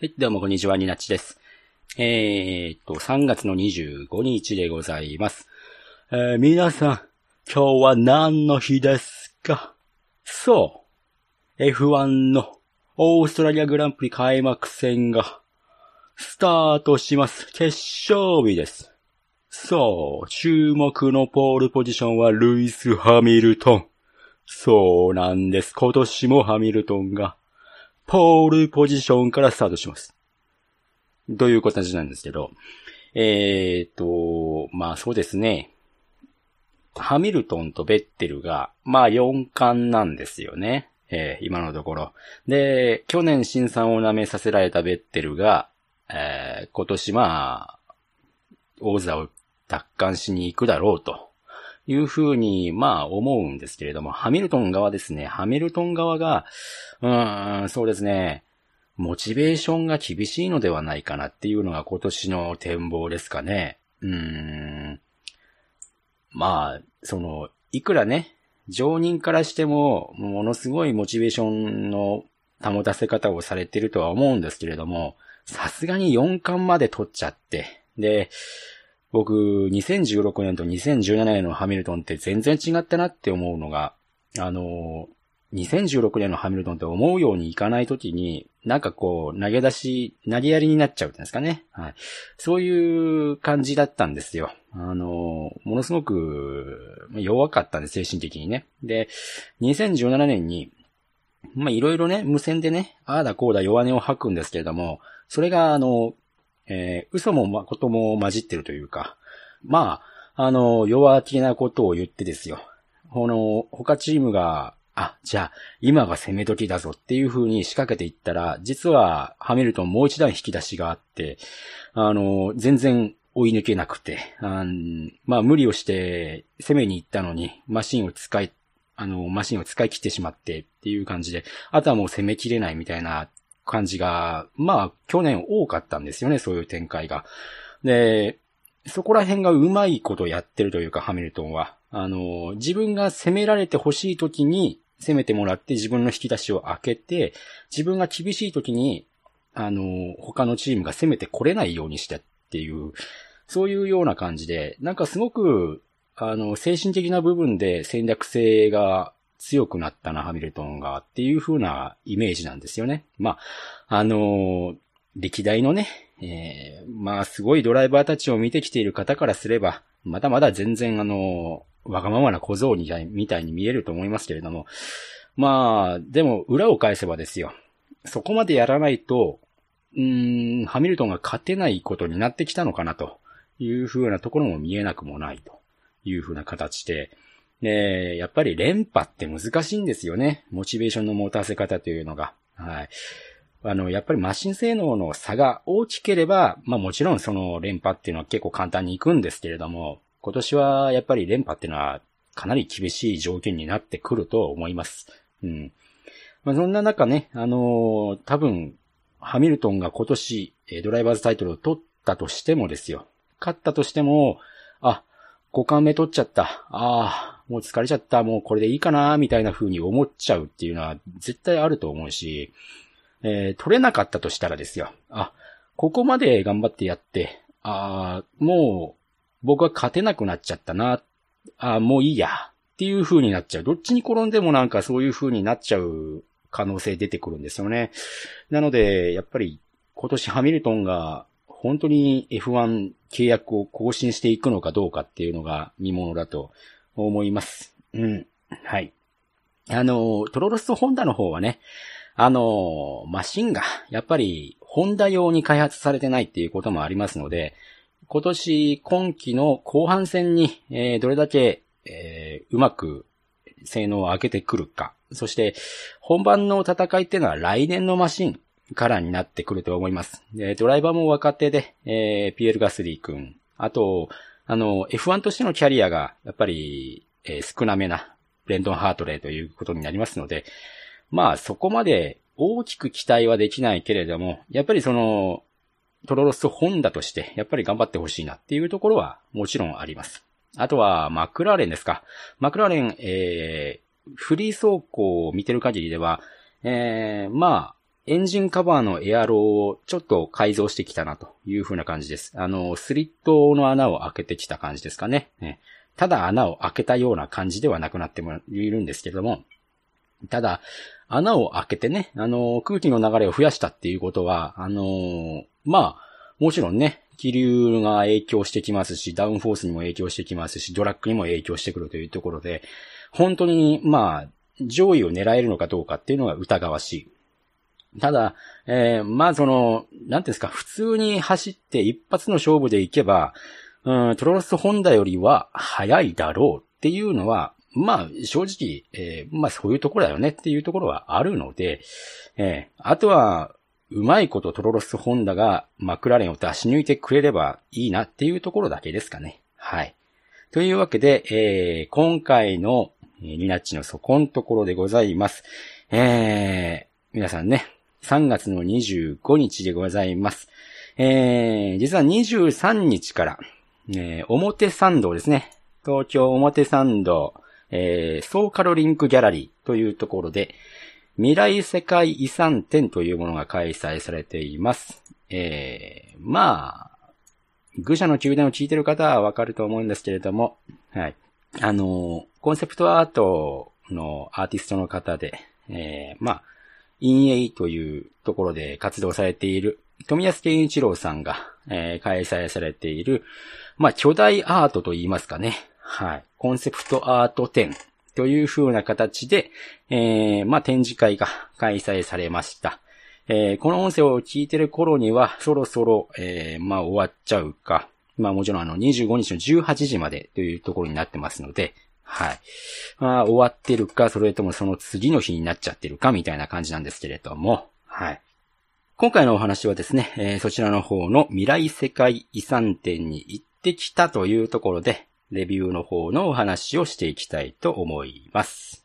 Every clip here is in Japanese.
はい、どうもこんにちは、ニナッチです。えー、と、3月の25日でございます。えー、皆さん、今日は何の日ですか？そう。F1 のオーストラリアグランプリ開幕戦がスタートします。決勝日です。そう、注目のポールポジションはルイス・ハミルトン。そうなんです。今年もハミルトンがポールポジションからスタートします。という形なんですけど、えー、っと、まあそうですね。ハミルトンとベッテルが、まあ4冠なんですよね。えー、今のところ。で、去年新産を舐めさせられたベッテルが、えー、今年まあ、王座を奪還しに行くだろうと。いうふうに、まあ思うんですけれども、ハミルトン側ですね。ハミルトン側が、うーん、そうですね。モチベーションが厳しいのではないかなっていうのが今年の展望ですかね。うーん。まあ、その、いくらね、常人からしても、ものすごいモチベーションの保たせ方をされてるとは思うんですけれども、さすがに4冠まで取っちゃって、で、僕、2016年と2017年のハミルトンって全然違ったなって思うのが、あの、2016年のハミルトンって思うようにいかないときに、なんかこう、投げ出し、投げやりになっちゃうんですかね。はい。そういう感じだったんですよ。あの、ものすごく弱かったんで、精神的にね。で、2017年に、ま、いろいろね、無線でね、ああだこうだ弱音を吐くんですけれども、それが、あの、えー、嘘も誠も混じってるというか、まあ、あの、弱気なことを言ってですよ。この、他チームが、あ、じゃあ、今が攻め時だぞっていう風に仕掛けていったら、実は、ハミルトンもう一段引き出しがあって、あの、全然追い抜けなくて、あまあ、無理をして攻めに行ったのに、マシンを使い、あの、マシンを使い切ってしまってっていう感じで、あとはもう攻めきれないみたいな感じが、まあ、去年多かったんですよね、そういう展開が。で、そこら辺がうまいことやってるというか、ハミルトンは。あの、自分が攻められて欲しい時に攻めてもらって自分の引き出しを開けて、自分が厳しい時に、あの、他のチームが攻めてこれないようにしてっていう、そういうような感じで、なんかすごく、あの、精神的な部分で戦略性が強くなったな、ハミルトンが、っていう風なイメージなんですよね。まあ、あのー、歴代のね、えー、まあ、すごいドライバーたちを見てきている方からすれば、まだまだ全然あのー、わがままな小僧みたいみたいに見えると思いますけれども、まあ、でも裏を返せばですよ。そこまでやらないと、うん、ハミルトンが勝てないことになってきたのかなという風なところも見えなくもないという風な形で、で、やっぱり連覇って難しいんですよね。モチベーションの持たせ方というのが。はい。あの、やっぱりマシン性能の差が大きければ、まあもちろんその連覇っていうのは結構簡単にいくんですけれども、今年はやっぱり連覇っていうのはかなり厳しい条件になってくると思います。うん。まあそんな中ね、あのー、多分、ハミルトンが今年、ドライバーズタイトルを取ったとしてもですよ。勝ったとしても、あ、5冠目取っちゃった。ああ、もう疲れちゃった。もうこれでいいかな、みたいな風に思っちゃうっていうのは絶対あると思うし、えー、取れなかったとしたらですよ。あ、ここまで頑張ってやって、ああ、もう僕は勝てなくなっちゃったな。ああ、もういいや。っていう風になっちゃう。どっちに転んでもなんかそういう風になっちゃう可能性出てくるんですよね。なので、やっぱり今年ハミルトンが本当に F1 契約を更新していくのかどうかっていうのが見ものだと思います。うん。はい。あの、トロロスホンダの方はね、あの、マシンが、やっぱり、ホンダ用に開発されてないっていうこともありますので、今年、今季の後半戦に、えー、どれだけ、えー、うまく性能を上げてくるか。そして、本番の戦いっていうのは来年のマシンからになってくると思います。でドライバーも若手で、えー、ピエール・ガスリー君、あと、あの、F1 としてのキャリアが、やっぱり、えー、少なめな、ブレンドン・ハートレーということになりますので、まあ、そこまで大きく期待はできないけれども、やっぱりその、トロロス・ホンダとして、やっぱり頑張ってほしいなっていうところは、もちろんあります。あとは、マクラーレンですか。マクラーレン、えー、フリー走行を見てる限りでは、えー、まあ、エンジンカバーのエアローをちょっと改造してきたなという風な感じです。あの、スリットの穴を開けてきた感じですかね。ねただ穴を開けたような感じではなくなってもいるんですけども、ただ、穴を開けてね、あの、空気の流れを増やしたっていうことは、あの、まあ、もちろんね、気流が影響してきますし、ダウンフォースにも影響してきますし、ドラッグにも影響してくるというところで、本当に、まあ、上位を狙えるのかどうかっていうのが疑わしい。ただ、えー、まあその、なんていうんですか、普通に走って一発の勝負でいけば、うん、トロロスホンダよりは速いだろうっていうのは、まあ正直、えー、まあそういうところだよねっていうところはあるので、えー、あとは、うまいことトロロスホンダがマクラレンを出し抜いてくれればいいなっていうところだけですかね。はい。というわけで、えー、今回のニナッチの底のところでございます。えー、皆さんね、3月の25日でございます。えー、実は23日から、えー、表参道ですね。東京表参道、えー、ソーカロリンクギャラリーというところで、未来世界遺産展というものが開催されています。えー、まあ、愚者の宮殿を聞いてる方はわかると思うんですけれども、はい。あの、コンセプトアートのアーティストの方で、えー、まあ、陰影というところで活動されている富安健一郎さんが、えー、開催されている、まあ、巨大アートと言いますかね。はい。コンセプトアート展という風な形で、えー、まあ、展示会が開催されました。えー、この音声を聞いてる頃には、そろそろ、えー、まあ、終わっちゃうか。まあ、もちろんあの、25日の18時までというところになってますので、はい。まあ、終わってるか、それともその次の日になっちゃってるか、みたいな感じなんですけれども、はい。今回のお話はですね、えー、そちらの方の未来世界遺産展に行ってきたというところで、レビューの方のお話をしていきたいと思います。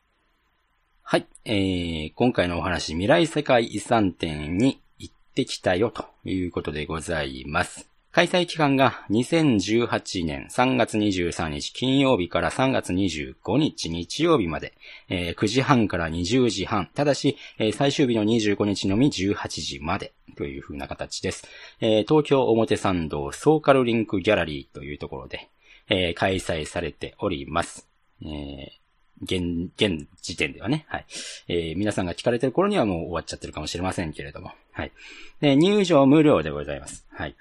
はい。えー、今回のお話、未来世界遺産展に行ってきたよということでございます。開催期間が2018年3月23日金曜日から3月25日日曜日まで、えー、9時半から20時半。ただし、えー、最終日の25日のみ18時までという風な形です。えー、東京表参道ソーカルリンクギャラリーというところで、えー、開催されております。えー現、現時点ではね。はい。えー、皆さんが聞かれてる頃にはもう終わっちゃってるかもしれませんけれども。はい。で、入場無料でございます。はい。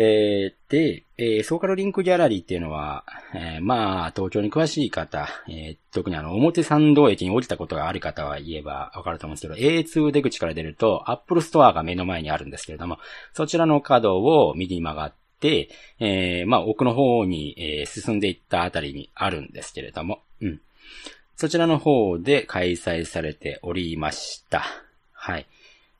えー、で、えー、ソーカルリンクギャラリーっていうのは、えー、まあ、東京に詳しい方、えー、特にあの、表参道駅に降りたことがある方は言えばわかると思うんですけど、A2 出口から出ると、 Apple Store が目の前にあるんですけれども、そちらの角を右に曲がって、えー、まあ、奥の方に、えー、進んでいったあたりにあるんですけれども、うん。そちらの方で開催されておりました。はい。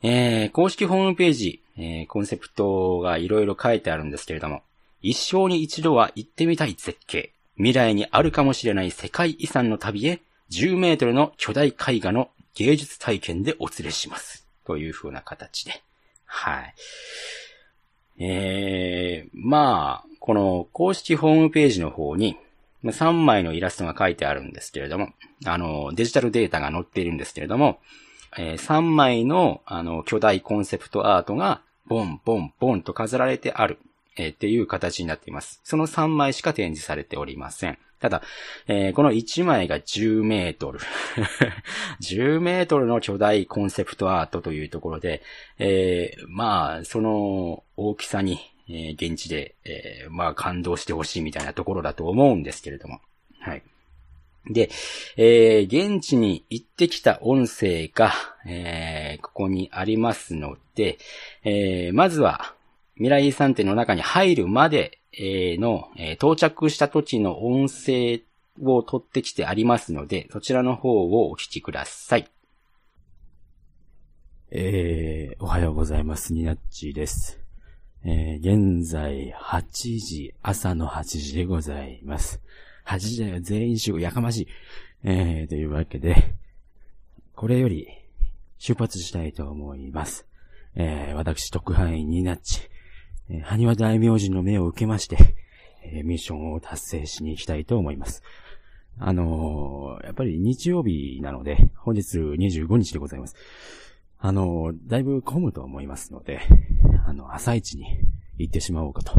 えー、公式ホームページ、えー、コンセプトがいろいろ書いてあるんですけれども、一生に一度は行ってみたい絶景、未来にあるかもしれない世界遺産の旅へ、10メートルの巨大絵画の芸術体験でお連れします。という風な形で。はい。えー、まあ、この公式ホームページの方に、3枚のイラストが書いてあるんですけれども、あの、デジタルデータが載っているんですけれども、えー、3枚の、あの、巨大コンセプトアートが、ボン、ボン、ボンと飾られてある、えー、っていう形になっています。その3枚しか展示されておりません。ただ、えー、この1枚が10メートル。10メートルの巨大コンセプトアートというところで、えー、まあ、その大きさに、えー、現地で、え、まあ、感動してほしいみたいなところだと思うんですけれども。はい。で、え、現地に行ってきた音声が、え、ここにありますので、えー、まずは、未来遺産展の中に入るまで、え、の、えー、到着した時の音声を取ってきてありますので、そちらの方をお聞きください。えー、おはようございます。ニナッチです。えー、現在8時、朝の8時でございます。8時だよ、全員集合、やかましい。えー、というわけで、これより出発したいと思います。えー、私、特派員になっち、えー、埴輪大明神の命を受けまして、えー、ミッションを達成しに行きたいと思います。あのー、やっぱり日曜日なので、本日25日でございます。あの、だいぶ混むと思いますので、あの、朝一に行ってしまおうかと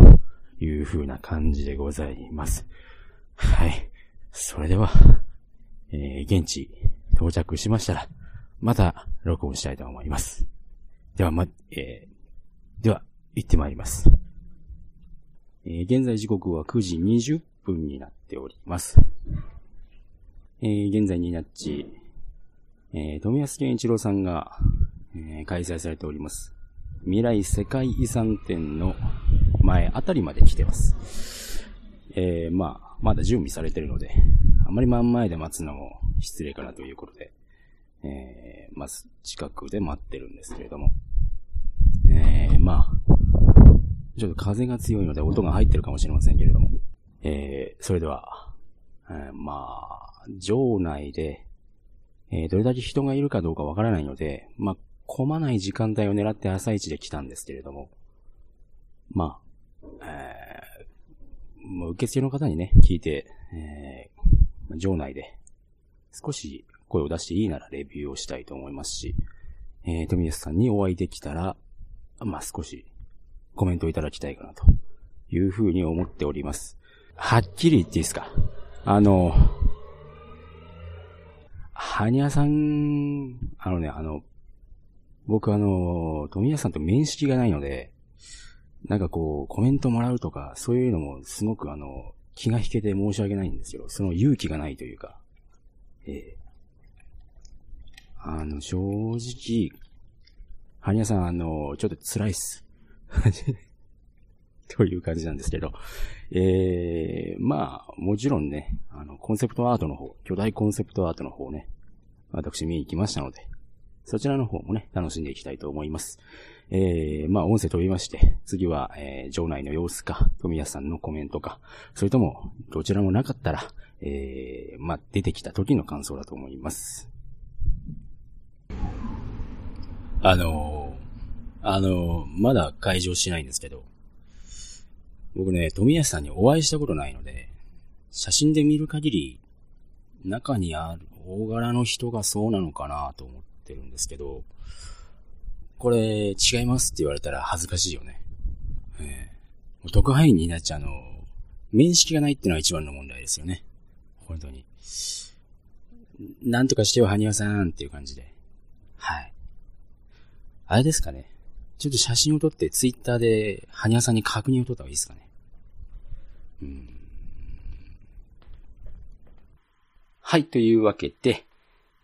いう風な感じでございます。はい。それでは、えー、現地到着しましたら、また録音したいと思います。では、ま、えー、では、行ってまいります。えー、現在時刻は9時20分になっております。えー、現在になっち、えー、富安健一郎さんが、えー、開催されております。未来世界遺産展の前あたりまで来てます。えー、まあ、まだ準備されてるので、あまり真ん前で待つのも失礼かなということで、えー、まあ、近くで待ってるんですけれども、えー、まあ、ちょっと風が強いので音が入ってるかもしれませんけれども、えー、それでは、えー、まあ、場内で、えー、どれだけ人がいるかどうかわからないので、まあ、混まない時間帯を狙って朝一で来たんですけれども、まあ、えー、もう受付の方にね、聞いて、えー、場内で少し声を出していいならレビューをしたいと思いますし、えー、富安さんにお会いできたら、まあ、少しコメントいただきたいかなというふうに思っております。はっきり言っていいですか？あの、ハニャさん、あのね、あの、僕あの、富谷さんと面識がないので、なんかこう、コメントもらうとか、そういうのもすごくあの、気が引けて申し訳ないんですよ。その勇気がないというか。ええあの、正直、ハニャさんあの、ちょっと辛いっす。という感じなんですけど。えー、まあ、もちろんね、あの、コンセプトアートの方、巨大コンセプトアートの方ね、私見に行きましたので、そちらの方もね、楽しんでいきたいと思います。えー、まあ、音声飛びまして、次は、えー、場内の様子か、富安さんのコメントか、それとも、どちらもなかったら、えー、まあ、出てきた時の感想だと思います。あのー、あのー、まだ会場しないんですけど、僕ね、富安さんにお会いしたことないので、写真で見る限り、中にある大柄の人がそうなのかなと思ってるんですけど、これ違いますって言われたら恥ずかしいよね。えー、特派員になっちゃうの、面識がないってのは一番の問題ですよね。本当に。なんとかしてよ、ハニワさんっていう感じで。はい。あれですかね。ちょっと写真を撮ってツイッターで、ハニワさんに確認を取った方がいいですかね。うん。はい、というわけで、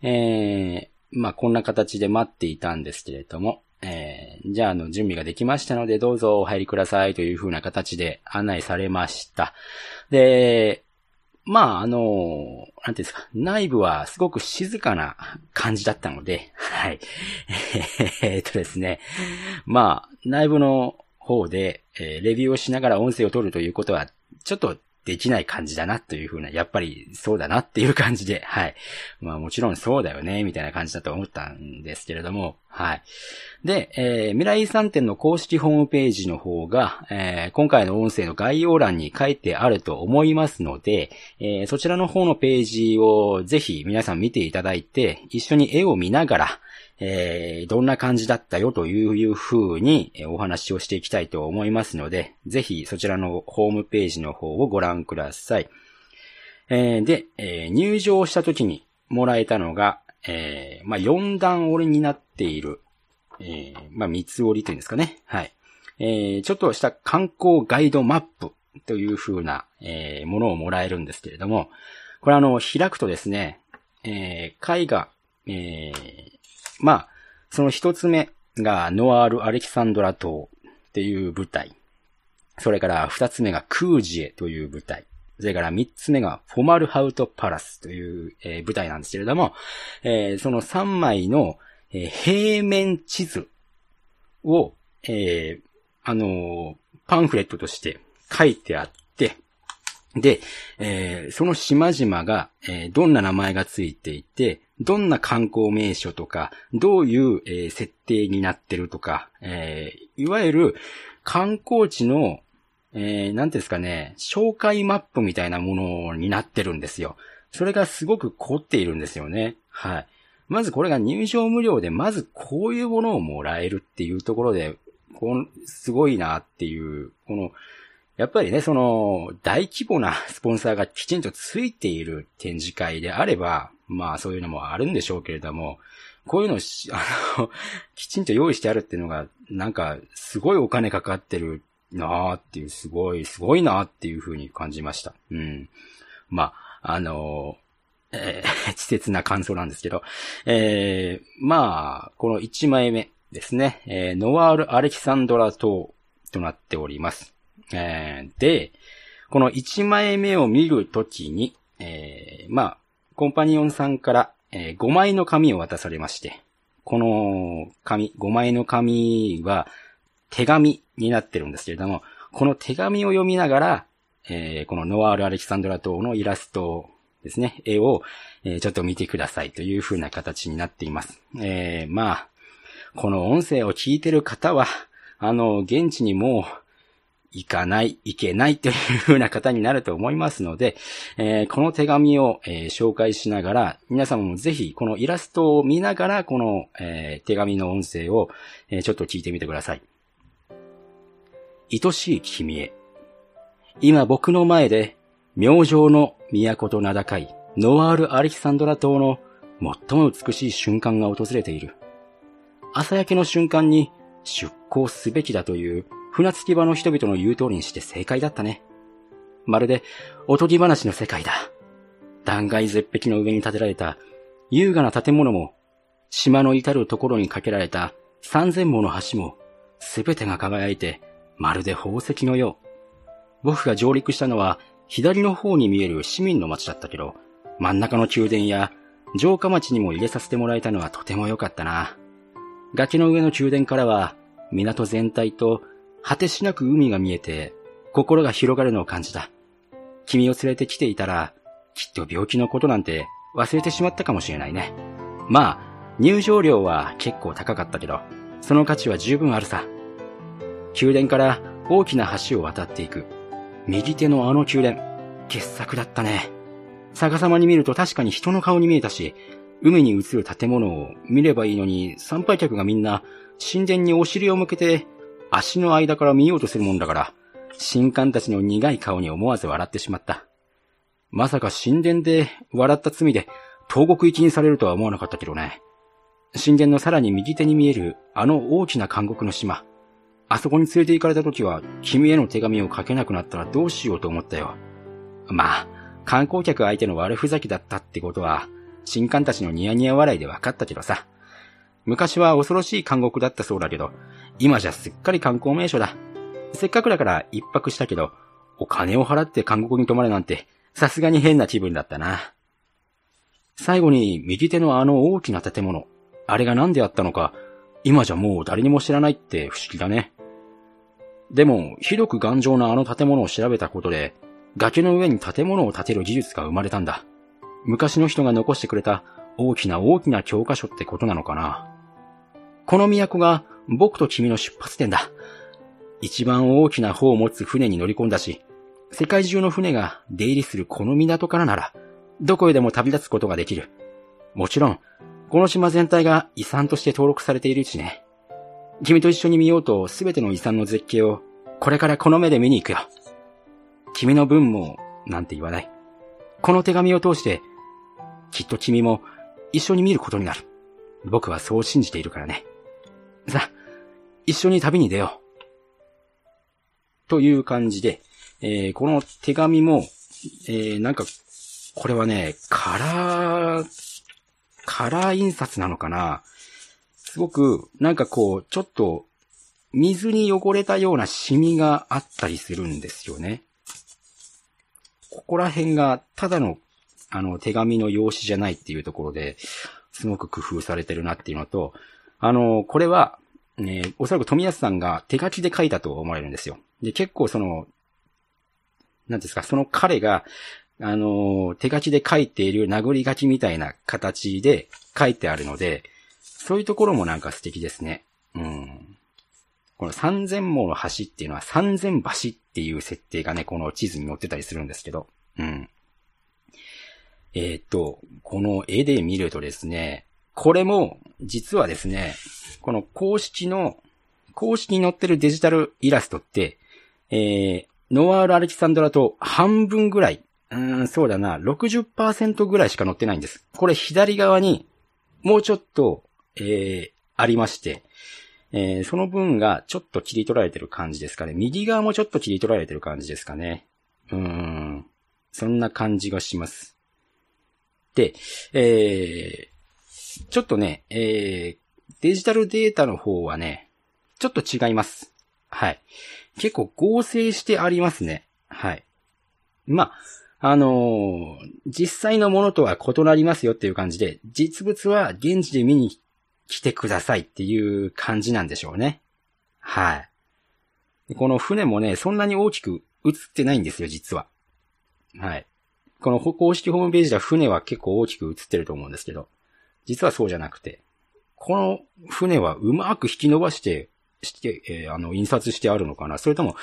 えー、まあ、こんな形で待っていたんですけれども、えー、じゃあ、あの、準備ができましたので、どうぞお入りくださいという風な形で案内されました。で、まあ、あの、なんていうんですか、内部はすごく静かな感じだったので、はい。えー、っとですね、まあ、内部の方で、えー、レビューをしながら音声を取るということは、ちょっとできない感じだなというふうな、やっぱりそうだなっていう感じで、はい。まあもちろんそうだよね、みたいな感じだと思ったんですけれども、はい。で、えー、未来遺産展の公式ホームページの方が、えー、今回の音声の概要欄に書いてあると思いますので、えー、そちらの方のページをぜひ皆さん見ていただいて、一緒に絵を見ながら、えー、どんな感じだったよという風にお話をしていきたいと思いますので、ぜひそちらのホームページの方をご覧ください。えー、で、えー、入場した時にもらえたのが、えー、まあ、4段折りになっている、えー、まあ、三つ折りというんですかね。はい。えー、ちょっとした観光ガイドマップという風な、えー、ものをもらえるんですけれども、これあの、開くとですね、えー、絵画、えー、まあ、その一つ目がノアール・アレキサンドラ島っていう舞台。それから二つ目がクージエという舞台。それから三つ目がフォマルハウト・パラスという、えー、舞台なんですけれども、えー、その三枚の、えー、平面地図を、えあのパンフレットとして書いてあって、で、えその島々が、えどんな名前がついていて、どんな観光名所とか、どういう、えー、設定になってるとか、えー、いわゆる観光地の、えー、なんですかね、紹介マップみたいなものになってるんですよ。それがすごく凝っているんですよね。はい。まずこれが入場無料で、まずこういうものをもらえるっていうところで、この、すごいなっていう、この、やっぱりね、その、大規模なスポンサーがきちんとついている展示会であれば、まあそういうのもあるんでしょうけれども、こういうの あの、きちんと用意してあるっていうのが、なんか、すごいお金かかってるなーっていう、すごい、すごいなーっていう風に感じました。うん。まあ、あのえー、稚拙な感想なんですけど、えー、まあ、この1枚目ですね、えー、ノワール・アレキサンドラ島となっております。えー、で、この1枚目を見るときに、えー、まあ、コンパニオンさんから、えー、5枚の紙を渡されまして、この紙、5枚の紙は手紙になってるんですけれども、この手紙を読みながら、えー、このノワール・アレキサンドラ島のイラストですね、絵を、えー、ちょっと見てくださいという風な形になっています。えー、まあ、この音声を聞いてる方は、あの、現地にもう、行かない、行けないという風な方になると思いますので、えー、この手紙を、えー、紹介しながら、皆様もぜひこのイラストを見ながら、この、えー、手紙の音声を、えちょっと聞いてみてください。愛しい君へ。今僕の前で、明星の都と名高いノワール・アレキサンドラ島の最も美しい瞬間が訪れている。朝焼けの瞬間に出港すべきだという船着き場の人々の言う通りにして正解だったね。まるでおとぎ話の世界だ。断崖絶壁の上に建てられた優雅な建物も、島の至るところに架けられた三千もの橋も、すべてが輝いて、まるで宝石のよう。僕が上陸したのは、左の方に見える市民の町だったけど、真ん中の宮殿や城下町にも入れさせてもらえたのはとても良かったな。崖の上の宮殿からは、港全体と果てしなく海が見えて、心が広がるのを感じた。君を連れてきていたら、きっと病気のことなんて忘れてしまったかもしれないね。まあ、入場料は結構高かったけど、その価値は十分あるさ。宮殿から大きな橋を渡っていく。右手のあの宮殿、傑作だったね。逆さまに見ると確かに人の顔に見えたし、海に映る建物を見ればいいのに、参拝客がみんな神殿にお尻を向けて足の間から見ようとするもんだから、神官たちの苦い顔に思わず笑ってしまった。まさか神殿で笑った罪で東国行きにされるとは思わなかったけどね。神殿のさらに右手に見えるあの大きな監獄の島。あそこに連れて行かれた時は、君への手紙を書けなくなったらどうしようと思ったよ。まあ、観光客相手の悪ふざけだったってことは、新官たちのニヤニヤ笑いで分かったけどさ。昔は恐ろしい監獄だったそうだけど、今じゃすっかり観光名所だ。せっかくだから一泊したけど、お金を払って監獄に泊まるなんて、さすがに変な気分だったな。最後に右手のあの大きな建物、あれが何であったのか、今じゃもう誰にも知らないって不思議だね。でも、広く頑丈なあの建物を調べたことで、崖の上に建物を建てる技術が生まれたんだ。昔の人が残してくれた大きな大きな教科書ってことなのかな。この都が僕と君の出発点だ。一番大きな帆を持つ船に乗り込んだし、世界中の船が出入りするこの港からなら、どこへでも旅立つことができる。もちろん、この島全体が遺産として登録されているしね。君と一緒に見ようとすべての遺産の絶景をこれからこの目で見に行くよ。君の分も、なんて言わない。この手紙を通して、きっと君も一緒に見ることになる。僕はそう信じているからね。さあ、一緒に旅に出よう。という感じで、えー、この手紙も、えー、なんか、これはね、カラー、カラー印刷なのかなすごく、なんかこう、ちょっと、水に汚れたようなシミがあったりするんですよね。ここら辺が、ただの、あの、手紙の用紙じゃないっていうところで、すごく工夫されてるなっていうのと、あの、これは、ね、おそらく富安さんが手書きで書いたと思われるんですよ。で、結構その、なんですか、その彼が、あの、手書きで書いている殴り書きみたいな形で書いてあるので、そういうところもなんか素敵ですね。うん。この三千もの橋っていうのは三千橋っていう設定がね、この地図に載ってたりするんですけど、うん。えっ、と、この絵で見るとですね、これも、実はですね、この公式の、公式に載ってるデジタルイラストって、えー、ノワール・アレキサンドラと半分ぐらい、うん、そうだな、60%ぐらいしか載ってないんです。これ左側に、もうちょっと、えー、ありまして、えー、その分がちょっと切り取られてる感じですかね。右側もちょっと切り取られてる感じですかね。うん。そんな感じがします。で、えー、ちょっとね、えー、デジタルデータの方はね、ちょっと違います。はい。結構合成してありますね。はい。まあ、あのー、実際のものとは異なりますよっていう感じで、実物は現地で見に来てくださいっていう感じなんでしょうね。はい。この船もね、そんなに大きく映ってないんですよ、実は。はい。この公式ホームページでは船は結構大きく映ってると思うんですけど、実はそうじゃなくて、この船はうまく引き伸ばして、して、えー、あの、印刷してあるのかな。それとも、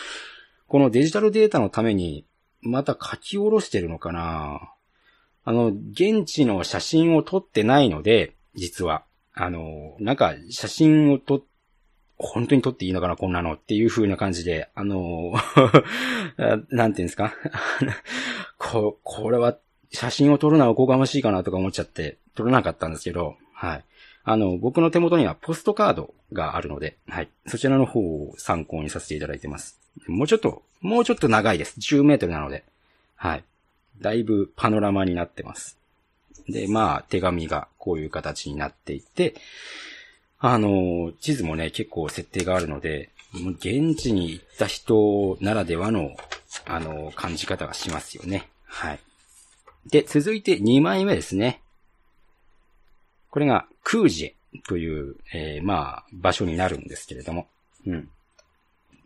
このデジタルデータのために、また書き下ろしてるのかな。あの、現地の写真を撮ってないので、実は。あの、なんか写真を撮っ本当に撮っていいのかな、こんなのっていう風な感じで、あの、なんていうんですか？こ、これは写真を撮るのはおこがましいかなとか思っちゃって撮らなかったんですけど、はい。あの、僕の手元にはポストカードがあるので、はい。そちらの方を参考にさせていただいてます。もうちょっと、もうちょっと長いです。10メートルなので、はい。だいぶパノラマになってます。で、まあ、手紙がこういう形になっていて、あの、地図もね、結構設定があるので、もう現地に行った人ならではの、あの、感じ方がしますよね。はい。で、続いて2枚目ですね。これが、クージェという、えー、まあ、場所になるんですけれども。うん。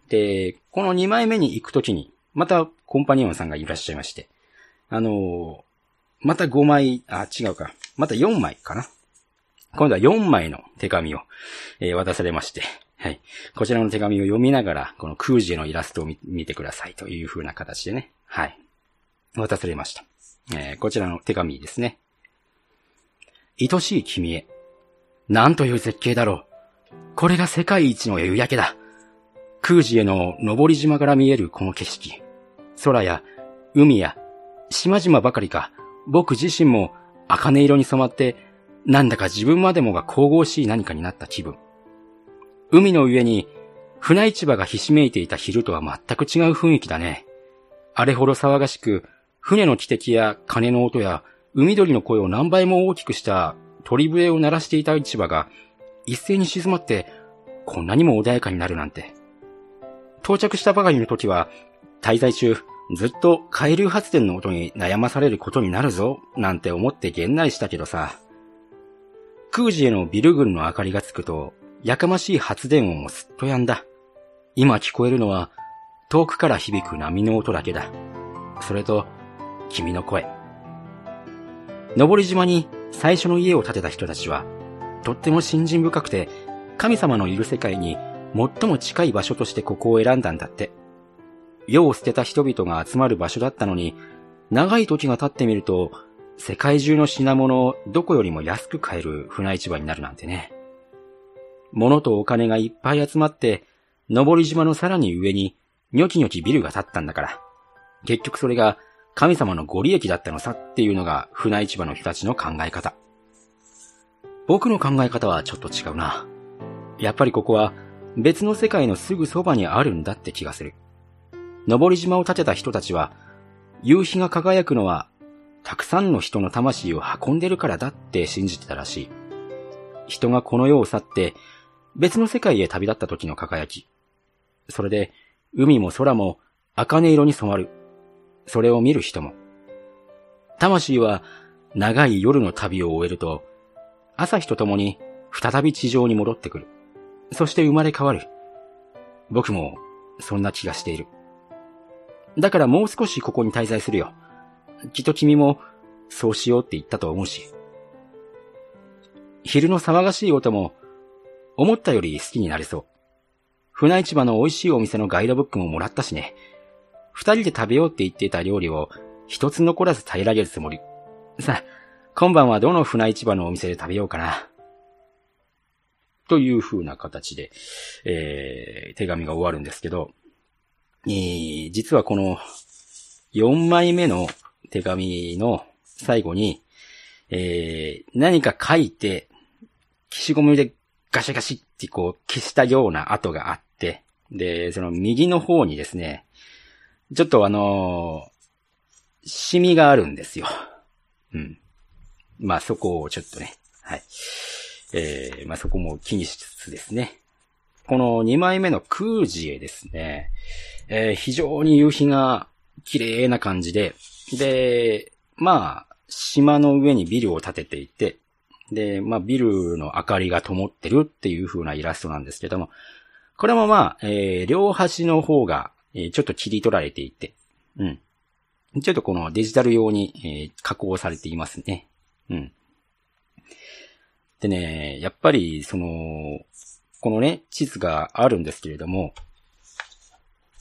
で、この2枚目に行くときに、またコンパニオンさんがいらっしゃいまして、あのまた5枚、あ、違うか。また4枚かな。今度は4枚の手紙を、えー、渡されまして、はい。こちらの手紙を読みながら、このクージェのイラストを見てくださいという風な形でね、はい。渡されました。えー、こちらの手紙ですね。愛しい君へ。なんという絶景だろう。これが世界一の夕焼けだ。空時への登り島から見えるこの景色。空や海や島々ばかりか、僕自身も茜色に染まってなんだか自分までもが神々しい何かになった気分。海の上に船市場がひしめいていた昼とは全く違う雰囲気だね。あれほど騒がしく、船の汽笛や鐘の音や海鳥の声を何倍も大きくした鳥笛を鳴らしていた市場が一斉に静まってこんなにも穏やかになるなんて。到着したばかりの時は滞在中ずっと海流発電の音に悩まされることになるぞなんて思って源内したけどさ。空時へのビル群の明かりがつくと、やかましい発電音もすっと止んだ。今聞こえるのは、遠くから響く波の音だけだ。それと、君の声。登島に最初の家を建てた人たちは、とっても信心深くて、神様のいる世界に最も近い場所としてここを選んだんだって。世を捨てた人々が集まる場所だったのに、長い時が経ってみると、世界中の品物をどこよりも安く買える船市場になるなんてね。物とお金がいっぱい集まって、登島のさらに上に、ニョキニョキビルが建ったんだから。結局それが神様のご利益だったのさっていうのが船市場の人たちの考え方。僕の考え方はちょっと違うな。やっぱりここは別の世界のすぐそばにあるんだって気がする。登島を建てた人たちは、夕日が輝くのはたくさんの人の魂を運んでるからだって信じてたらしい。人がこの世を去って別の世界へ旅立った時の輝き。それで海も空も茜色に染まる。それを見る人も。魂は長い夜の旅を終えると朝日と共に再び地上に戻ってくる。そして生まれ変わる。僕もそんな気がしている。だからもう少しここに滞在するよ。きっと君もそうしようって言ったと思うし。昼の騒がしい音も思ったより好きになれそう。船市場の美味しいお店のガイドブックももらったしね。二人で食べようって言っていた料理を一つ残らず平らげるつもり。さあ、今晩はどの船市場のお店で食べようかな。という風な形で、えー、手紙が終わるんですけど、えー、実はこの4枚目の手紙の最後に、えー、何か書いて、消しゴムでガシャガシってこう消したような跡があって、で、その右の方にですね、ちょっとあのー、シミがあるんですよ。うん。まあそこをちょっとね、はい。えー、まあそこも気にしつつですね。この2枚目の空ジエですね。えー、非常に夕日が綺麗な感じで、で、まあ、島の上にビルを建てていて、で、まあ、ビルの明かりが灯ってるっていう風なイラストなんですけども、これもまあ、えー、両端の方が、え、ちょっと切り取られていて、うん。ちょっとこのデジタル用に、え、加工されていますね。うん。でね、やっぱり、その、このね、地図があるんですけれども、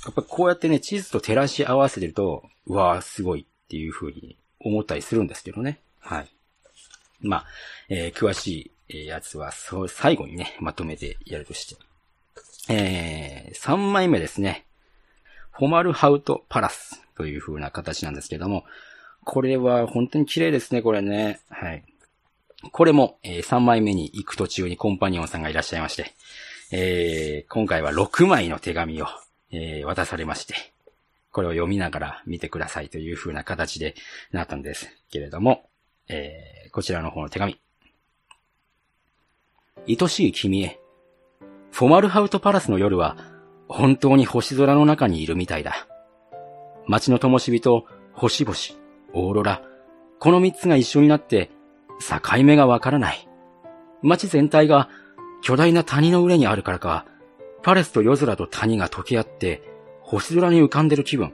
やっぱこうやってね、地図と照らし合わせてると、うわーすごいっていう風に思ったりするんですけどね。はい。まあ、えー、詳しいやつは、そう、最後にね、まとめてやるとして。えー、3枚目ですね。フォマルハウトパラスという風な形なんですけども、これは本当に綺麗ですね、これね。はい。これも、えー、3枚目に行く途中にコンパニオンさんがいらっしゃいまして、えー、今回は6枚の手紙を、えー、渡されまして、これを読みながら見てくださいという風な形でなったんですけれども、えー、こちらの方の手紙。愛しい君へ。フォマルハウトパラスの夜は、本当に星空の中にいるみたいだ。街の灯火と星々、オーロラ、この三つが一緒になって、境目がわからない。街全体が巨大な谷の上にあるからか、パレスと夜空と谷が溶け合って、星空に浮かんでる気分。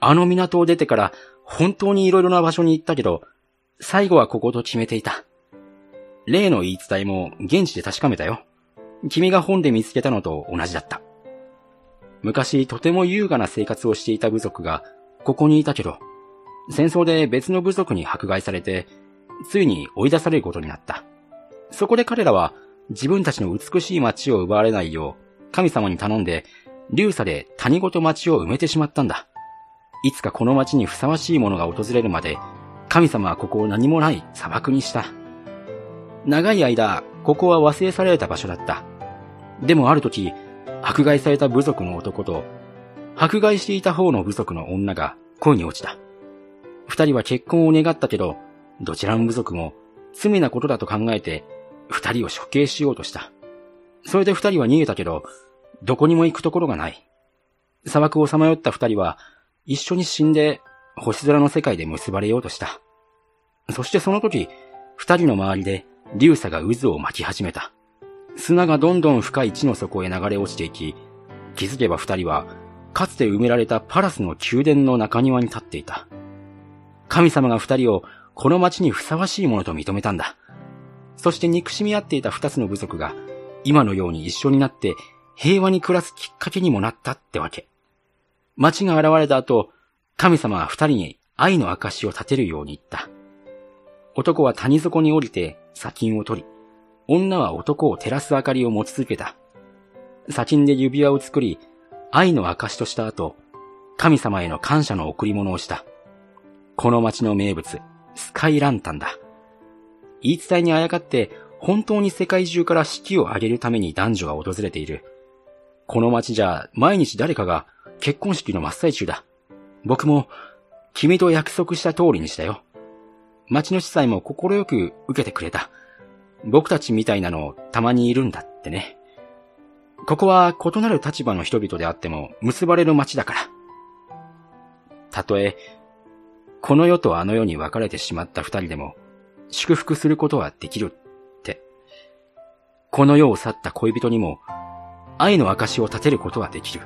あの港を出てから本当に色々な場所に行ったけど、最後はここと決めていた。例の言い伝えも現地で確かめたよ。君が本で見つけたのと同じだった。昔とても優雅な生活をしていた部族がここにいたけど、戦争で別の部族に迫害されて、ついに追い出されることになった。そこで彼らは自分たちの美しい街を奪われないよう神様に頼んで、流砂で谷ごと街を埋めてしまったんだ。いつかこの街にふさわしいものが訪れるまで神様はここを何もない砂漠にした。長い間、ここは忘れ去られた場所だった。でもある時、迫害された部族の男と、迫害していた方の部族の女が恋に落ちた。二人は結婚を願ったけど、どちらの部族も罪なことだと考えて、二人を処刑しようとした。それで二人は逃げたけど、どこにも行くところがない。砂漠をさまよった二人は、一緒に死んで星空の世界で結ばれようとした。そしてその時、二人の周りで流砂が渦を巻き始めた。砂がどんどん深い地の底へ流れ落ちていき、気づけば二人は、かつて埋められたパラスの宮殿の中庭に立っていた。神様が二人をこの町にふさわしいものと認めたんだ。そして憎しみ合っていた二つの部族が、今のように一緒になって平和に暮らすきっかけにもなったってわけ。町が現れた後、神様は二人に愛の証を立てるように言った。男は谷底に降りて砂金を取り、女は男を照らす明かりを持ち続けた。砂金で指輪を作り、愛の証とした後、神様への感謝の贈り物をした。この町の名物、スカイランタンだ。言い伝えにあやかって本当に世界中から式を挙げるために男女が訪れている。この町じゃ毎日誰かが結婚式の真っ最中だ。僕も、君と約束した通りにしたよ。町の司祭も快く受けてくれた。僕たちみたいなのたまにいるんだってね。ここは異なる立場の人々であっても結ばれる町だから。たとえ、この世とあの世に分かれてしまった二人でも、祝福することはできるって。この世を去った恋人にも、愛の証を立てることはできる。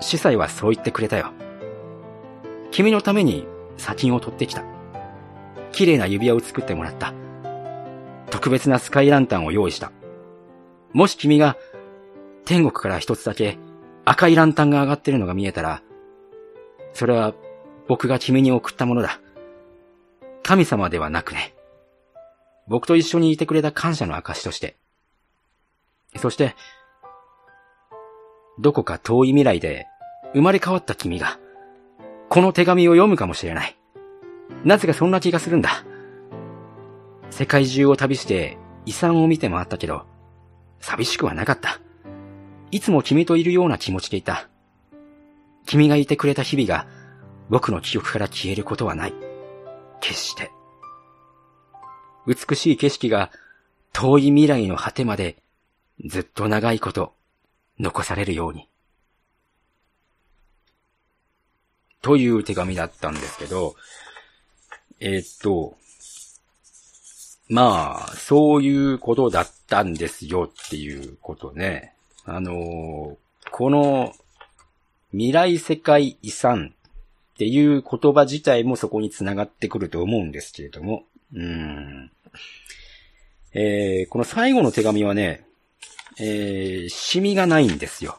司祭はそう言ってくれたよ。君のために砂金を取ってきた。綺麗な指輪を作ってもらった。特別なスカイランタンを用意した。もし君が天国から一つだけ赤いランタンが上がってるのが見えたら、それは僕が君に送ったものだ。神様ではなくね。僕と一緒にいてくれた感謝の証として、そして、どこか遠い未来で生まれ変わった君が、この手紙を読むかもしれない。なぜかそんな気がするんだ。世界中を旅して遺産を見て回ったけど、寂しくはなかった。いつも君といるような気持ちでいた。君がいてくれた日々が僕の記憶から消えることはない。決して。美しい景色が遠い未来の果てまでずっと長いこと残されるように。という手紙だったんですけど、えー、っと、まあ、そういうことだったんですよっていうことね。あのー、この未来世界遺産っていう言葉自体もそこに繋がってくると思うんですけれども、うん。えー、この最後の手紙はね、えー、シミがないんですよ。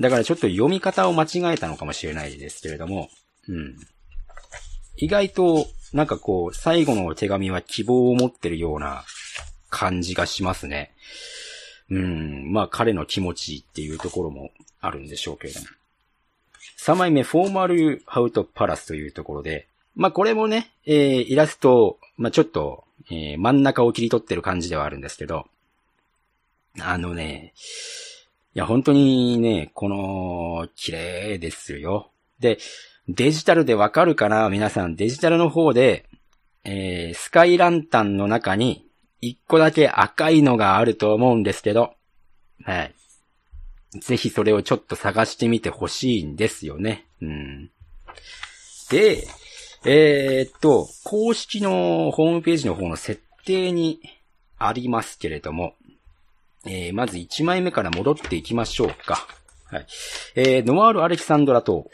だからちょっと読み方を間違えたのかもしれないですけれども、うん。意外と、なんかこう、最後の手紙は希望を持ってるような感じがしますね。うん、まあ彼の気持ちっていうところもあるんでしょうけれども。3枚目、フォーマルハウトパラスというところで、まあこれもね、えー、イラスト、まあちょっと、えー、真ん中を切り取ってる感じではあるんですけど、あのね、いや本当にね、この、綺麗ですよ。で、デジタルでわかるかな？皆さん、デジタルの方で、えー、スカイランタンの中に、一個だけ赤いのがあると思うんですけど、はい。ぜひそれをちょっと探してみてほしいんですよね。うん。で、えー、っと、公式のホームページの方の設定にありますけれども、えー、まず1枚目から戻っていきましょうか。はい。えー、ノワール・アレキサンドラ島。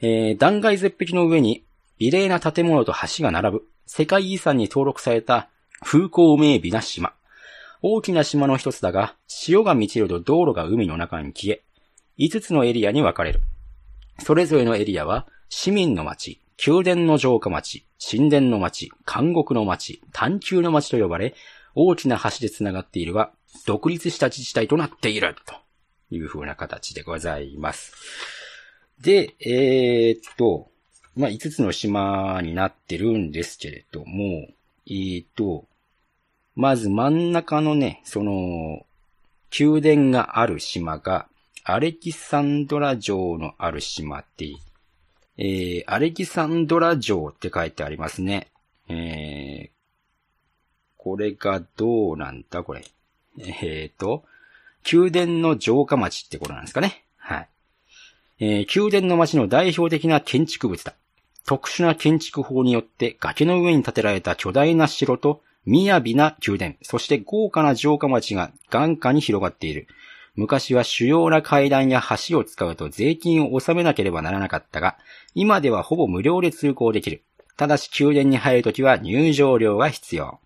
えー、断崖絶壁の上に美麗な建物と橋が並ぶ世界遺産に登録された風光明媚な島。大きな島の一つだが、潮が満ちると道路が海の中に消え、5つのエリアに分かれる。それぞれのエリアは、市民の町、宮殿の城下町、神殿の町、監獄の町、探求の町と呼ばれ、大きな橋で繋がっているが、独立した自治体となっている、という風な形でございます。で、えー、っと、まあ、5つの島になってるんですけれども、えー、っと、まず真ん中のね、その、宮殿がある島が、アレキサンドラ城のある島って、えー、アレキサンドラ城って書いてありますね。えー、これがどうなんだこれ。えーと、宮殿の城下町ってことなんですかね。はい。えー、宮殿の町の代表的な建築物だ。特殊な建築法によって崖の上に建てられた巨大な城と雅な宮殿、そして豪華な城下町が眼下に広がっている。昔は主要な階段や橋を使うと税金を納めなければならなかったが、今ではほぼ無料で通行できる。ただし宮殿に入るときは入場料が必要。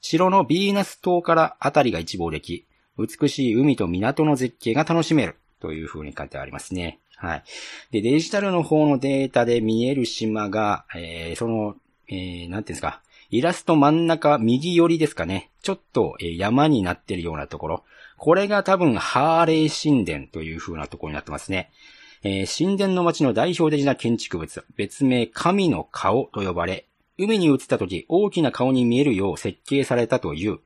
城のビーナス島から辺りが一望でき、美しい海と港の絶景が楽しめる。という風に書いてありますね。はい。で、デジタルの方のデータで見える島が、えー、その、えー、なんていうんですか、イラスト真ん中右寄りですかね。ちょっと山になってるようなところ。これが多分ハーレー神殿という風なところになってますね。えー、神殿の町の代表的な建築物、別名神の顔と呼ばれ、海に映った時大きな顔に見えるよう設計されたという。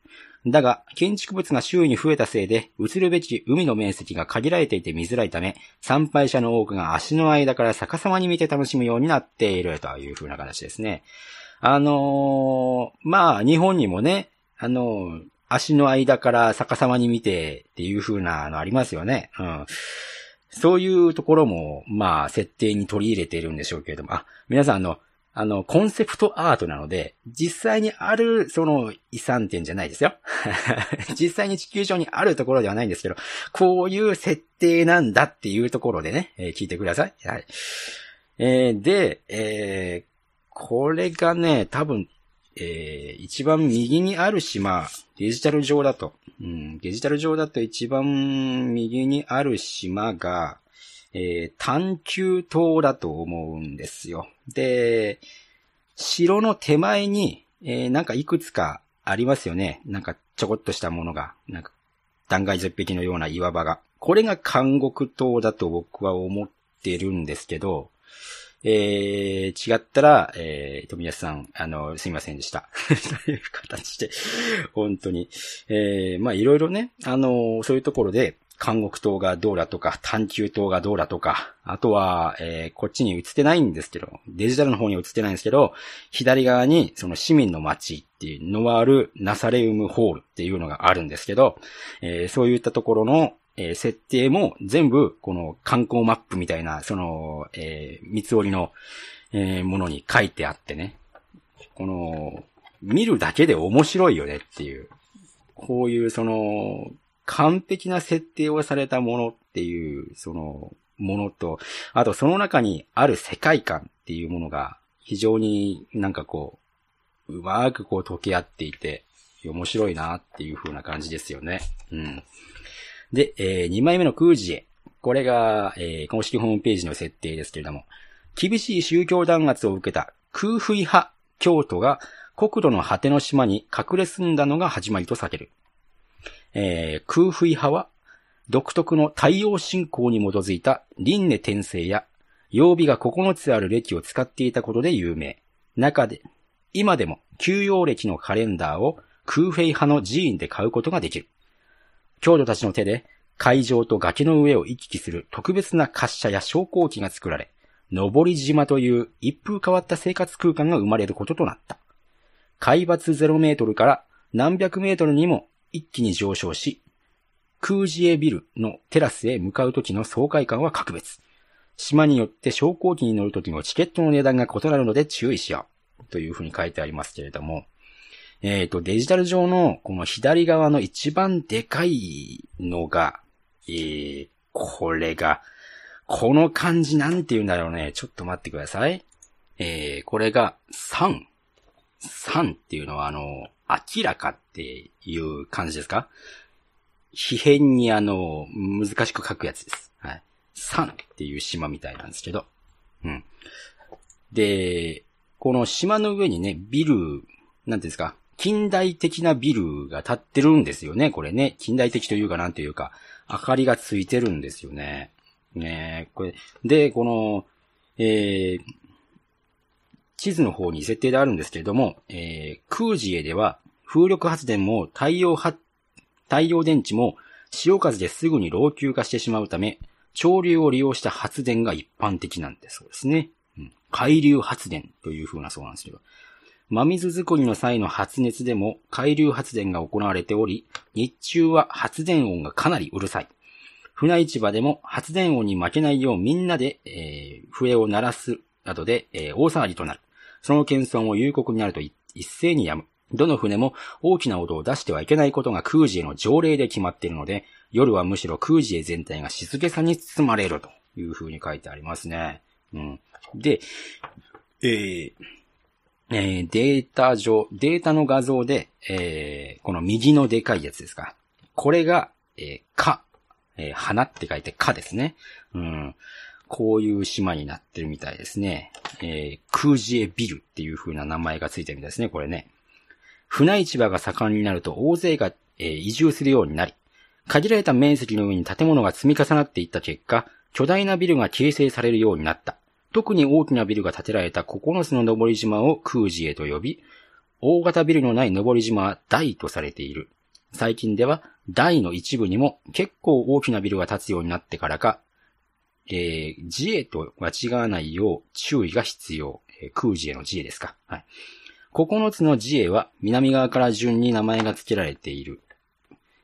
だが、建築物が周囲に増えたせいで、映るべき海の面積が限られていて見づらいため、参拝者の多くが足の間から逆さまに見て楽しむようになっているという風な形ですね。あのー、まあ、日本にもね、あのー、足の間から逆さまに見てっていう風なのありますよね。うん。そういうところも、まあ、設定に取り入れているんでしょうけれども、あ、皆さんあの、あの、コンセプトアートなので、実際にある、その、遺産点じゃないですよ。実際に地球上にあるところではないんですけど、こういう設定なんだっていうところでね、えー、聞いてください。はい。えー、で、えこれがね、多分、えー、一番右にある島、デジタル上だと、うん、デジタル上だと一番右にある島が、えー、探求島だと思うんですよ。で、城の手前に、えー、なんかいくつかありますよね。なんかちょこっとしたものが、なんか断崖絶壁のような岩場が。これが監獄島だと僕は思ってるんですけど、えー、違ったら、えー、富安さん、あの、すいませんでした。という形で、本当に。えー、まあいろいろね、あの、そういうところで、監獄島がどうだとか、探求島がどうだとか、あとは、えー、こっちに映ってないんですけど、デジタルの方に映ってないんですけど、左側にその市民の街っていうノワール・ナサレウムホールっていうのがあるんですけど、えー、そういったところの、えー、設定も全部この観光マップみたいな、その、え、三つ折りの、え、ものに書いてあってね、この、見るだけで面白いよねっていう、こういうその、完璧な設定をされたものっていう、その、ものと、あとその中にある世界観っていうものが、非常になんかこう、うまくこう溶け合っていて、面白いなっていう風な感じですよね。うん。で、えー、2枚目の空ジエ。これが、えー、公式ホームページの設定ですけれども、厳しい宗教弾圧を受けた空腹派京都が国土の果ての島に隠れ住んだのが始まりとされる。えー、空腹派は、独特の太陽信仰に基づいた輪廻転生や、曜日が9つある歴を使っていたことで有名。中で、今でも休養歴のカレンダーを空兵派の寺院で買うことができる。郷土たちの手で海上と崖の上を行き来する特別な滑車や昇降機が作られ、登り島という一風変わった生活空間が生まれることとなった。海抜0メートルから何百メートルにも一気に上昇し、空自衛ビルのテラスへ向かう時の爽快感は格別。島によって昇降機に乗る時のチケットの値段が異なるので注意しよう。というふうに書いてありますけれども、えっ、ー、と、デジタル上のこの左側の一番でかいのが、えー、これが、この漢字なんて言うんだろうね。ちょっと待ってください。えー、これが3。3っていうのはあの、明らかっていう感じですか？非変にあの、難しく書くやつです。はい。サンっていう島みたいなんですけど。うん。で、この島の上にね、ビル、なんていうんですか、近代的なビルが建ってるんですよね、これね。近代的というかなんていうか、明かりがついてるんですよね。ねこれ。で、この、えー、地図の方に設定であるんですけれども、えー、空自衛では風力発電も太陽発、太陽電池も潮風ですぐに老朽化してしまうため、潮流を利用した発電が一般的なんでそうですね。うん、海流発電という風なそうなんですけど。真水作りの際の発熱でも海流発電が行われており、日中は発電音がかなりうるさい。船市場でも発電音に負けないようみんなで、えー、笛を鳴らすなどで、えー、大騒ぎとなる。その謙遜を有効になると一斉にやむ。どの船も大きな音を出してはいけないことが空自への条例で決まっているので、夜はむしろ空自へ全体が静けさに包まれるという風に書いてありますね。うん。で、えー、えー、データ上、データの画像で、えー、この右のでかいやつですか。これが、えー、か、えー、花って書いてかですね。うん。こういう島になってるみたいですね。えー、空自衛ビルっていう風な名前がついてるみたいですね、これね。船市場が盛んになると大勢が、えー、移住するようになり、限られた面積の上に建物が積み重なっていった結果、巨大なビルが形成されるようになった。特に大きなビルが建てられた9つの登り島を空自衛と呼び、大型ビルのない登り島は大とされている。最近では大の一部にも結構大きなビルが建つようになってからか、えー、自衛と間違わないよう注意が必要。えー、空自衛の自衛ですか。はい。9つの自衛は南側から順に名前が付けられている。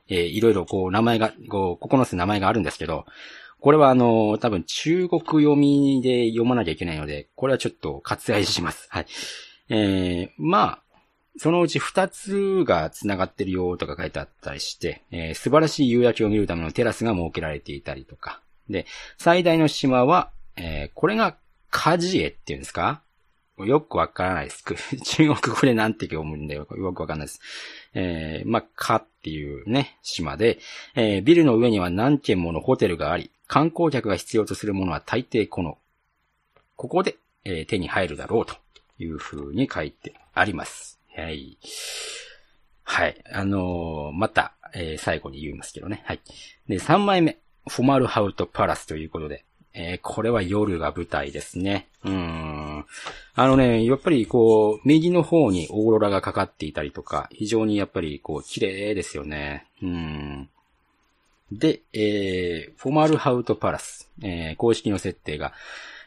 えー、いろいろこう名前が、こう、9つ名前があるんですけど、これはあの、多分中国読みで読まなきゃいけないので、これはちょっと割愛します。はい。えー、まあ、そのうち2つが繋がってるよとか書いてあったりして、えー、素晴らしい夕焼けを見るためのテラスが設けられていたりとか。で、最大の島は、えー、これがカジエっていうんですか？よくわからないです。中国語でなんて読むんだよ。よくわかんないです。えー、まあ、かっていうね、島で、えー、ビルの上には何軒ものホテルがあり、観光客が必要とするものは大抵この、ここで、えー、手に入るだろうという風に書いてあります。はい。はい。あのーまた、えー最後に言いますけどね。はい。で、3枚目。フォマルハウトパラスということで。えーこれは夜が舞台ですね。うん。あのね、やっぱりこう、右の方にオーロラがかかっていたりとか、非常にやっぱりこう、綺麗ですよね。うん。で、えー、フォマルハウトパラス、えー公式の設定が、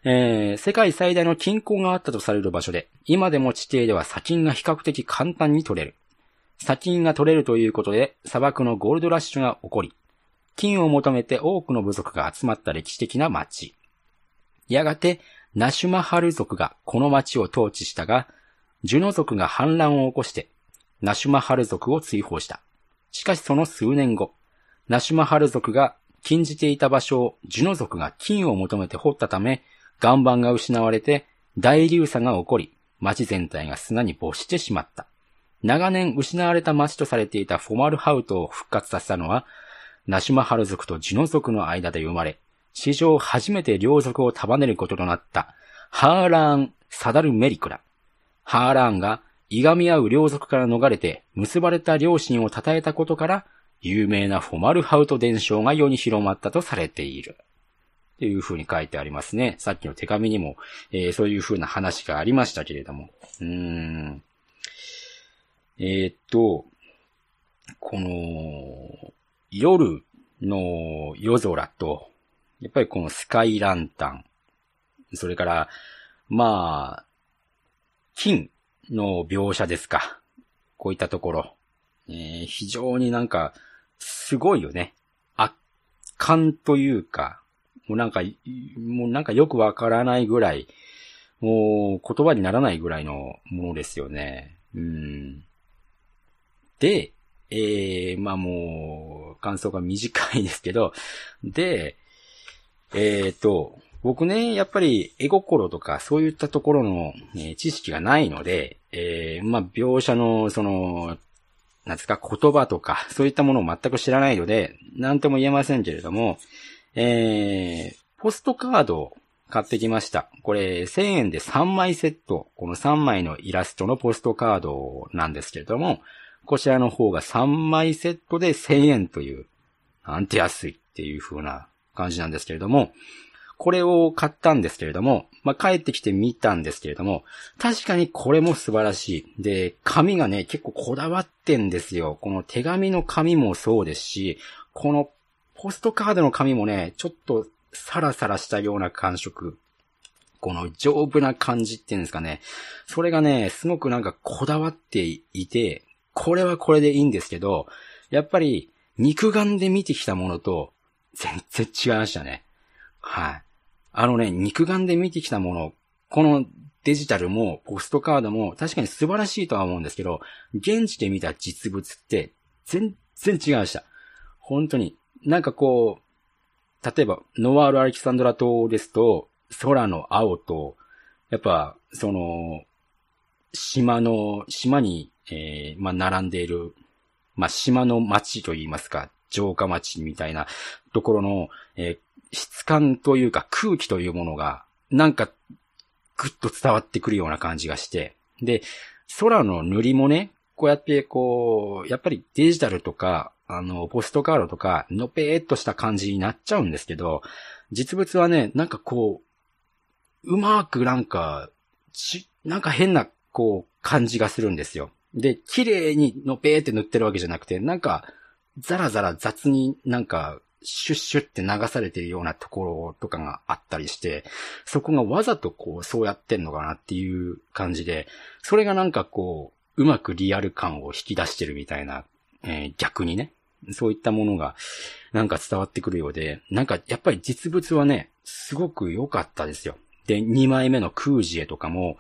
えー世界最大の金鉱があったとされる場所で、今でも地底では砂金が比較的簡単に取れる。砂金が取れるということで、砂漠のゴールドラッシュが起こり、金を求めて多くの部族が集まった歴史的な町。やがて、ナシュマハル族がこの町を統治したが、ジュノ族が反乱を起こして、ナシュマハル族を追放した。しかしその数年後、ナシュマハル族が禁じていた場所をジュノ族が金を求めて掘ったため、岩盤が失われて大流砂が起こり、町全体が砂に没してしまった。長年失われた町とされていたフォマルハウトを復活させたのは、ナシマハル族とジノ族の間で生まれ、史上初めて両族を束ねることとなった、ハーラーン・サダルメリクラ。ハーラーンが、いがみ合う両族から逃れて、結ばれた両親を称えたことから、有名なフォマルハウト伝承が世に広まったとされている。っていう風に書いてありますね。さっきの手紙にも、えーそういう風な話がありましたけれども。うーん。えーっと、この、夜の夜空と、やっぱりこのスカイランタン、それから、まあ、金の描写ですか。こういったところ。えー非常になんか、すごいよね。圧巻というか、もうなんか、もうなんかよくわからないぐらい、もう言葉にならないぐらいのものですよね。うん。で、えー、まあもう、感想が短いですけど、で、えーと、僕ね、やっぱり絵心とかそういったところの、え知識がないので、えー、まあ描写のその、なんですか、言葉とか、そういったものを全く知らないので、なんとも言えませんけれども、えー、ポストカードを買ってきました。これ、1000円で3枚セット。この3枚のイラストのポストカードなんですけれども、こちらの方が3枚セットで1000円という、なんて安いっていう風な感じなんですけれども、これを買ったんですけれども、まあ、帰ってきて見たんですけれども、確かにこれも素晴らしい。で、紙がね、結構こだわってんですよ。この手紙の紙もそうですし、このポストカードの紙もね、ちょっとサラサラしたような感触。この丈夫な感じっていうんですかね。それがね、すごくなんかこだわっていて、これはこれでいいんですけど、やっぱり肉眼で見てきたものと全然違いましたね。はい。あのね、肉眼で見てきたもの、このデジタルもポストカードも確かに素晴らしいとは思うんですけど、現地で見た実物って全然違いました。本当に。なんかこう、例えば、ノワール・アレキサンドラ島ですと、空の青と、やっぱ、その、島の、島に、えーまあ、並んでいる、まあ、島の町といいますか、城下町みたいなところの、えー質感というか空気というものが、なんか、ぐっと伝わってくるような感じがして、で、空の塗りもね、こうやってこう、やっぱりデジタルとか、あの、ポストカードとか、のぺーっとした感じになっちゃうんですけど、実物はね、なんかこう、うまくなんか、ち、なんか変な、こう、感じがするんですよ。で、綺麗にのぺーって塗ってるわけじゃなくて、なんか、ザラザラ雑になんか、シュッシュって流されてるようなところとかがあったりして、そこがわざとこう、そうやってんのかなっていう感じで、それがなんかこう、うまくリアル感を引き出してるみたいな、えー逆にね、そういったものが、なんか伝わってくるようで、なんかやっぱり実物はね、すごく良かったですよ。で、2枚目のクージエとかも、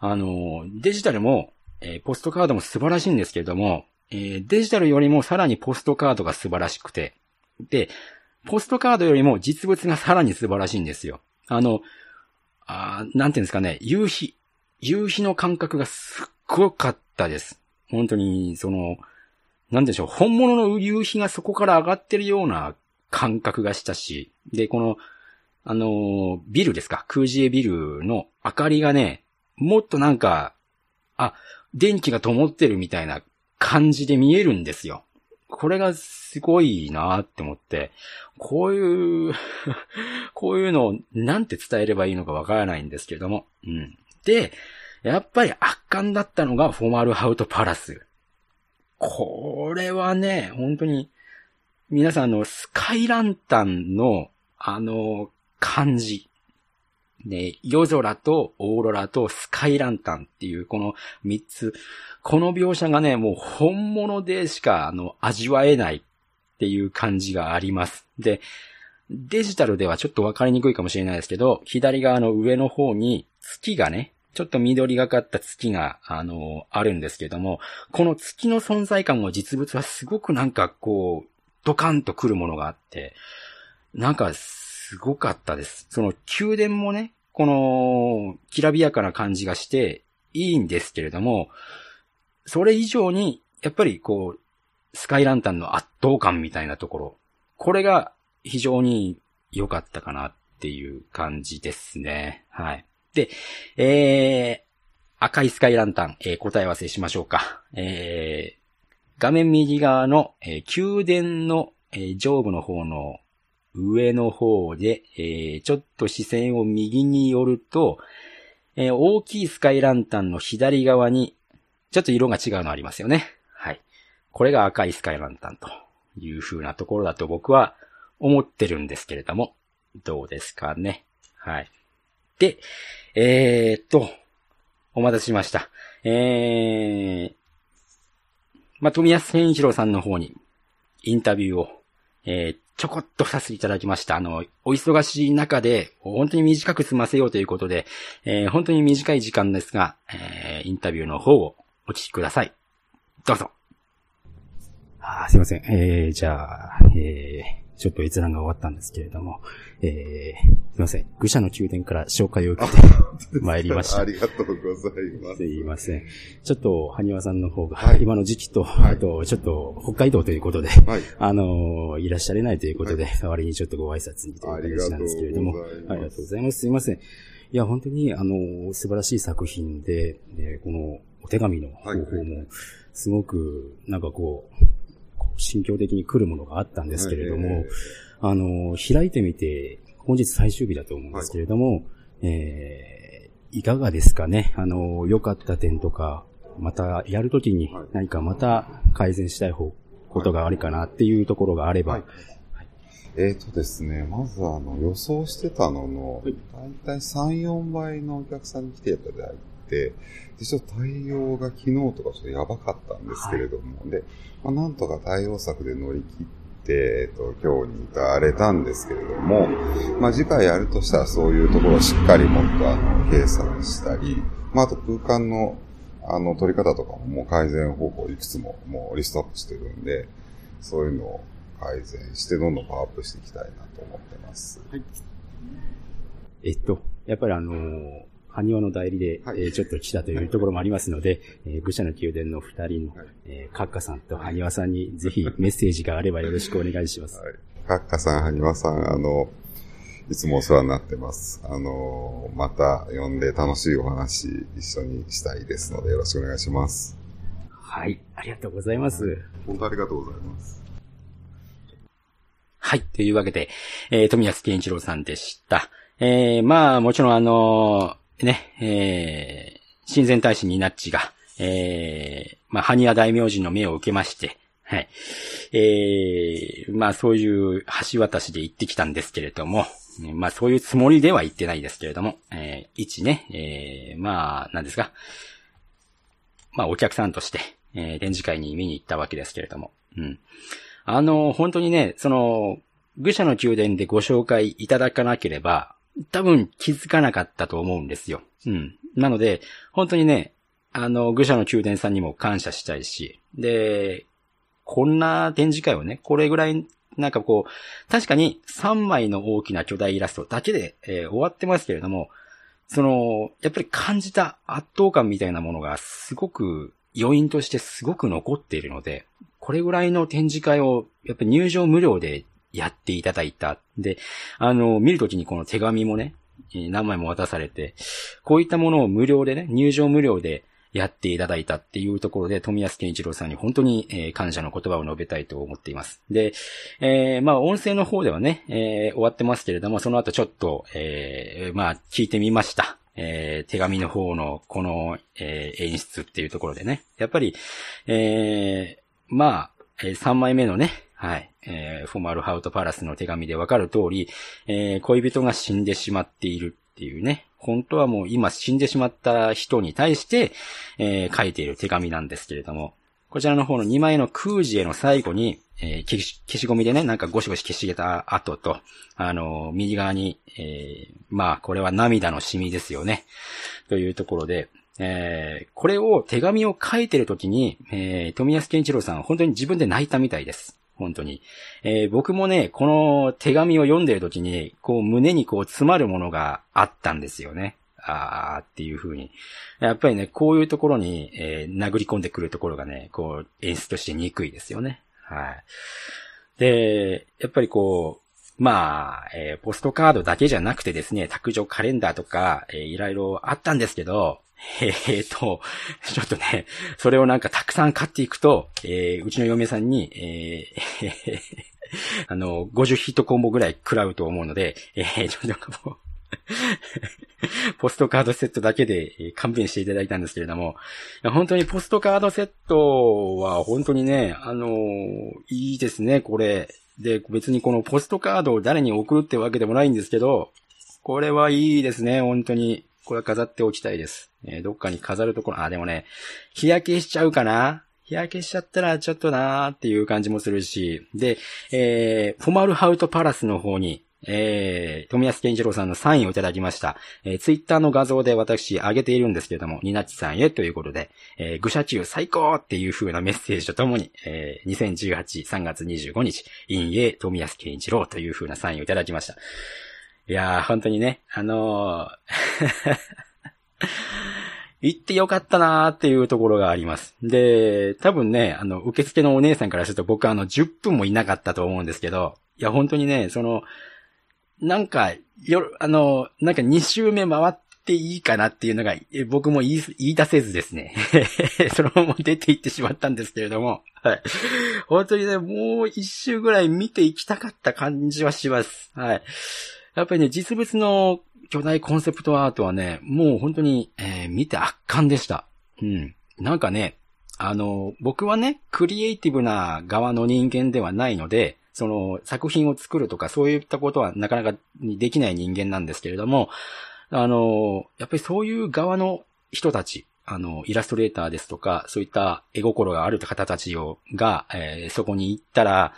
あの、デジタルも、えーポストカードも素晴らしいんですけれども、えーデジタルよりもさらにポストカードが素晴らしくて、で、ポストカードよりも実物がさらに素晴らしいんですよ。あの、あーなんていうんですかね、夕日。夕日の感覚がすっごかったです。本当に、その、なんでしょう、本物の夕日がそこから上がってるような感覚がしたし、で、この、あのビルですか、空ジエビルの明かりがね、もっとなんか、あ、電気が灯ってるみたいな感じで見えるんですよ。これがすごいなって思って、こういう こういうのをなんて伝えればいいのかわからないんですけれども。うん。で、やっぱり圧巻だったのがフォーマルハウトパラス。これはね、本当に、皆さんのスカイランタンの、あの、感じ。ね、夜空とオーロラとスカイランタンっていうこの三つ。この描写がね、もう本物でしか、あの、味わえないっていう感じがあります。で、デジタルではちょっとわかりにくいかもしれないですけど、左側の上の方に月がね、ちょっと緑がかった月が、あの、あるんですけども、この月の存在感の実物はすごくなんかこう、ドカンと来るものがあって、なんかすごかったです。その宮殿もね、この、きらびやかな感じがしていいんですけれども、それ以上に、やっぱりこう、スカイランタンの圧倒感みたいなところ、これが非常に良かったかなっていう感じですね。はい。で、えー、赤いスカイランタン、えー、答え合わせしましょうか。えー、画面右側の、えー、宮殿の、えー、上部の方の上の方で、えー、ちょっと視線を右に寄ると、えー、大きいスカイランタンの左側に、ちょっと色が違うのありますよね。はい。これが赤いスカイランタンという風なところだと僕は思ってるんですけれども、どうですかね。はい。で、えー、っと、お待たせしました。えー、まあ、富安千一郎さんの方にインタビューを、えー、ちょこっとさせていただきました。あの、お忙しい中で、本当に短く済ませようということで、えー、本当に短い時間ですが、えー、インタビューの方をお聞きください。どうぞ。あすいません。えー、じゃあ、えー、ちょっと閲覧が終わったんですけれども、えー、すいません。愚者の宮殿から紹介を受けて 参りました。ありがとうございます。すいません。ちょっと、はにわさんの方が、はい、今の時期と、はい、あと、ちょっと、北海道ということで、はい、あのいらっしゃれないということで、代わりにちょっとご挨拶にという形なんですけれども、ありがとうございます。すいません。いや、本当に、あの、素晴らしい作品で、でこの、お手紙の方法も、すごく、なんかこう、心境的に来るものがあったんですけれども、あの、開いてみて、本日最終日だと思うんですけれども、はい、えー、いかがですかね？あの、良かった点とか、またやるときに何かまた改善したい方、ことがあるかなっていうところがあれば。はい。えっ、ー、とですね、まずあの予想してたのの、だい。たい3、4倍のお客さんに来ていただいて、でちょっと対応が昨日とかちょっとやばかったんですけれども、はい、で、まあ、なんとか対応策で乗り切って、えっ、と、今日に至れたんですけれども、まあ、次回やるとしたらそういうところをしっかりもっとあの、計算したり、まあ、あと空間のあの、取り方とかももう改善方法いくつももうリストアップしてるんで、そういうのを改善してどんどんパワーアップしていきたいなと思ってます。はい。えっと、やっぱりあのー埴輪の代理で、はい、えー、ちょっと来たというところもありますので、えー、愚者の宮殿の二人の、はい、えー、カッカさんと埴輪さんにぜひメッセージがあればよろしくお願いします。はい、カッカさん、埴輪さん、あの、いつもお世話になってます。あの、また呼んで楽しいお話一緒にしたいですのでよろしくお願いします。はい、ありがとうございます。本当ありがとうございます。はい。というわけで、えー、富安健一郎さんでした。えー、まあ、もちろんあのね、えー、親善大使になっちが、えー、まあ、ハニア大明神の命を受けまして、はい。えー、まあ、そういう橋渡しで行ってきたんですけれども、まあ、そういうつもりでは行ってないですけれども、えー、一ね、えー、まあ、何ですか。まあ、お客さんとして、えー、展示会に見に行ったわけですけれども、うん。あの、本当にね、その、愚者の宮殿でご紹介いただかなければ、多分気づかなかったと思うんですよ。うん。なので、本当にね、あの、愚者の宮殿さんにも感謝したいし、で、こんな展示会をね、これぐらい、なんかこう、確かに3枚の大きな巨大イラストだけで、えー、終わってますけれども、その、やっぱり感じた圧倒感みたいなものがすごく余韻としてすごく残っているので、これぐらいの展示会を、やっぱ入場無料でやっていただいた。で、あの、見るときにこの手紙もね、何枚も渡されて、こういったものを無料でね、入場無料で、やっていただいたっていうところで、富安健一郎さんに本当に、感謝の言葉を述べたいと思っています。で、えー、まあ、音声の方ではね、えー、終わってますけれども、その後ちょっと、え、まあ、聞いてみました。え、手紙の方のこの、え、演出っていうところでね。やっぱり、え、まあ、3枚目のね、はい、えー、フォマルハウトパラスの手紙でわかる通り、えー、恋人が死んでしまっているっていうね、本当はもう今死んでしまった人に対して、えー、書いている手紙なんですけれども、こちらの方の2枚の空時への最後に、えー、消し、消しゴミでね、なんかゴシゴシ消しげた後と、あのー、右側に、えー、まあ、これは涙のシミですよね。というところで、えー、これを手紙を書いてるときに、えー、富安健一郎さん本当に自分で泣いたみたいです。本当に。えー、僕もね、この手紙を読んでる時に、こう胸にこう詰まるものがあったんですよね。あーっていう風に。やっぱりね、こういうところに、えー、殴り込んでくるところがね、こう演出として憎いですよね。はい。で、やっぱりこう、まあ、えー、ポストカードだけじゃなくてですね、卓上カレンダーとか、えー、いろいろあったんですけど、えー、と、ちょっとね、それをなんかたくさん買っていくと、えー、うちの嫁さんに、えー、あの、50ヒットコンボぐらい食らうと思うので、えー、ちょっともポストカードセットだけで勘弁していただいたんですけれども、本当にポストカードセットは本当にね、あのいいですね、これ。で、別にこのポストカードを誰に送るってわけでもないんですけど、これはいいですね、本当に。これは飾っておきたいです。えー、どっかに飾るところ、あ、でもね、日焼けしちゃうかな日焼けしちゃったらちょっとなーっていう感じもするし、で、えー、フォマルハウトパラスの方に、えー、富安健一郎さんのサインをいただきました。えー、ツイッターの画像で私上げているんですけれども、ニナッチさんへということで、えー、愚者中最高っていう風なメッセージとともに、えー、2018、3月25日、陰影富安健一郎という風なサインをいただきました。いやー、本当にね、あのー 行ってよかったなーっていうところがあります。で、多分ね、あの、受付のお姉さんからすると僕あの、10分もいなかったと思うんですけど、いや、本当にね、その、なんか、よ、あの、なんか2周目回っていいかなっていうのが、僕も言い、言い出せずですね。そのまま出て行ってしまったんですけれども、はい。本当にね、もう一周ぐらい見ていきたかった感じはします。はい。やっぱりね、実物の巨大コンセプトアートはね、もう本当に、えー、見て圧巻でした。うん。なんかね、あの、僕はね、クリエイティブな側の人間ではないので、その作品を作るとかそういったことはなかなかできない人間なんですけれども、あの、やっぱりそういう側の人たち、あの、イラストレーターですとか、そういった絵心がある方たちを、が、えー、そこに行ったら、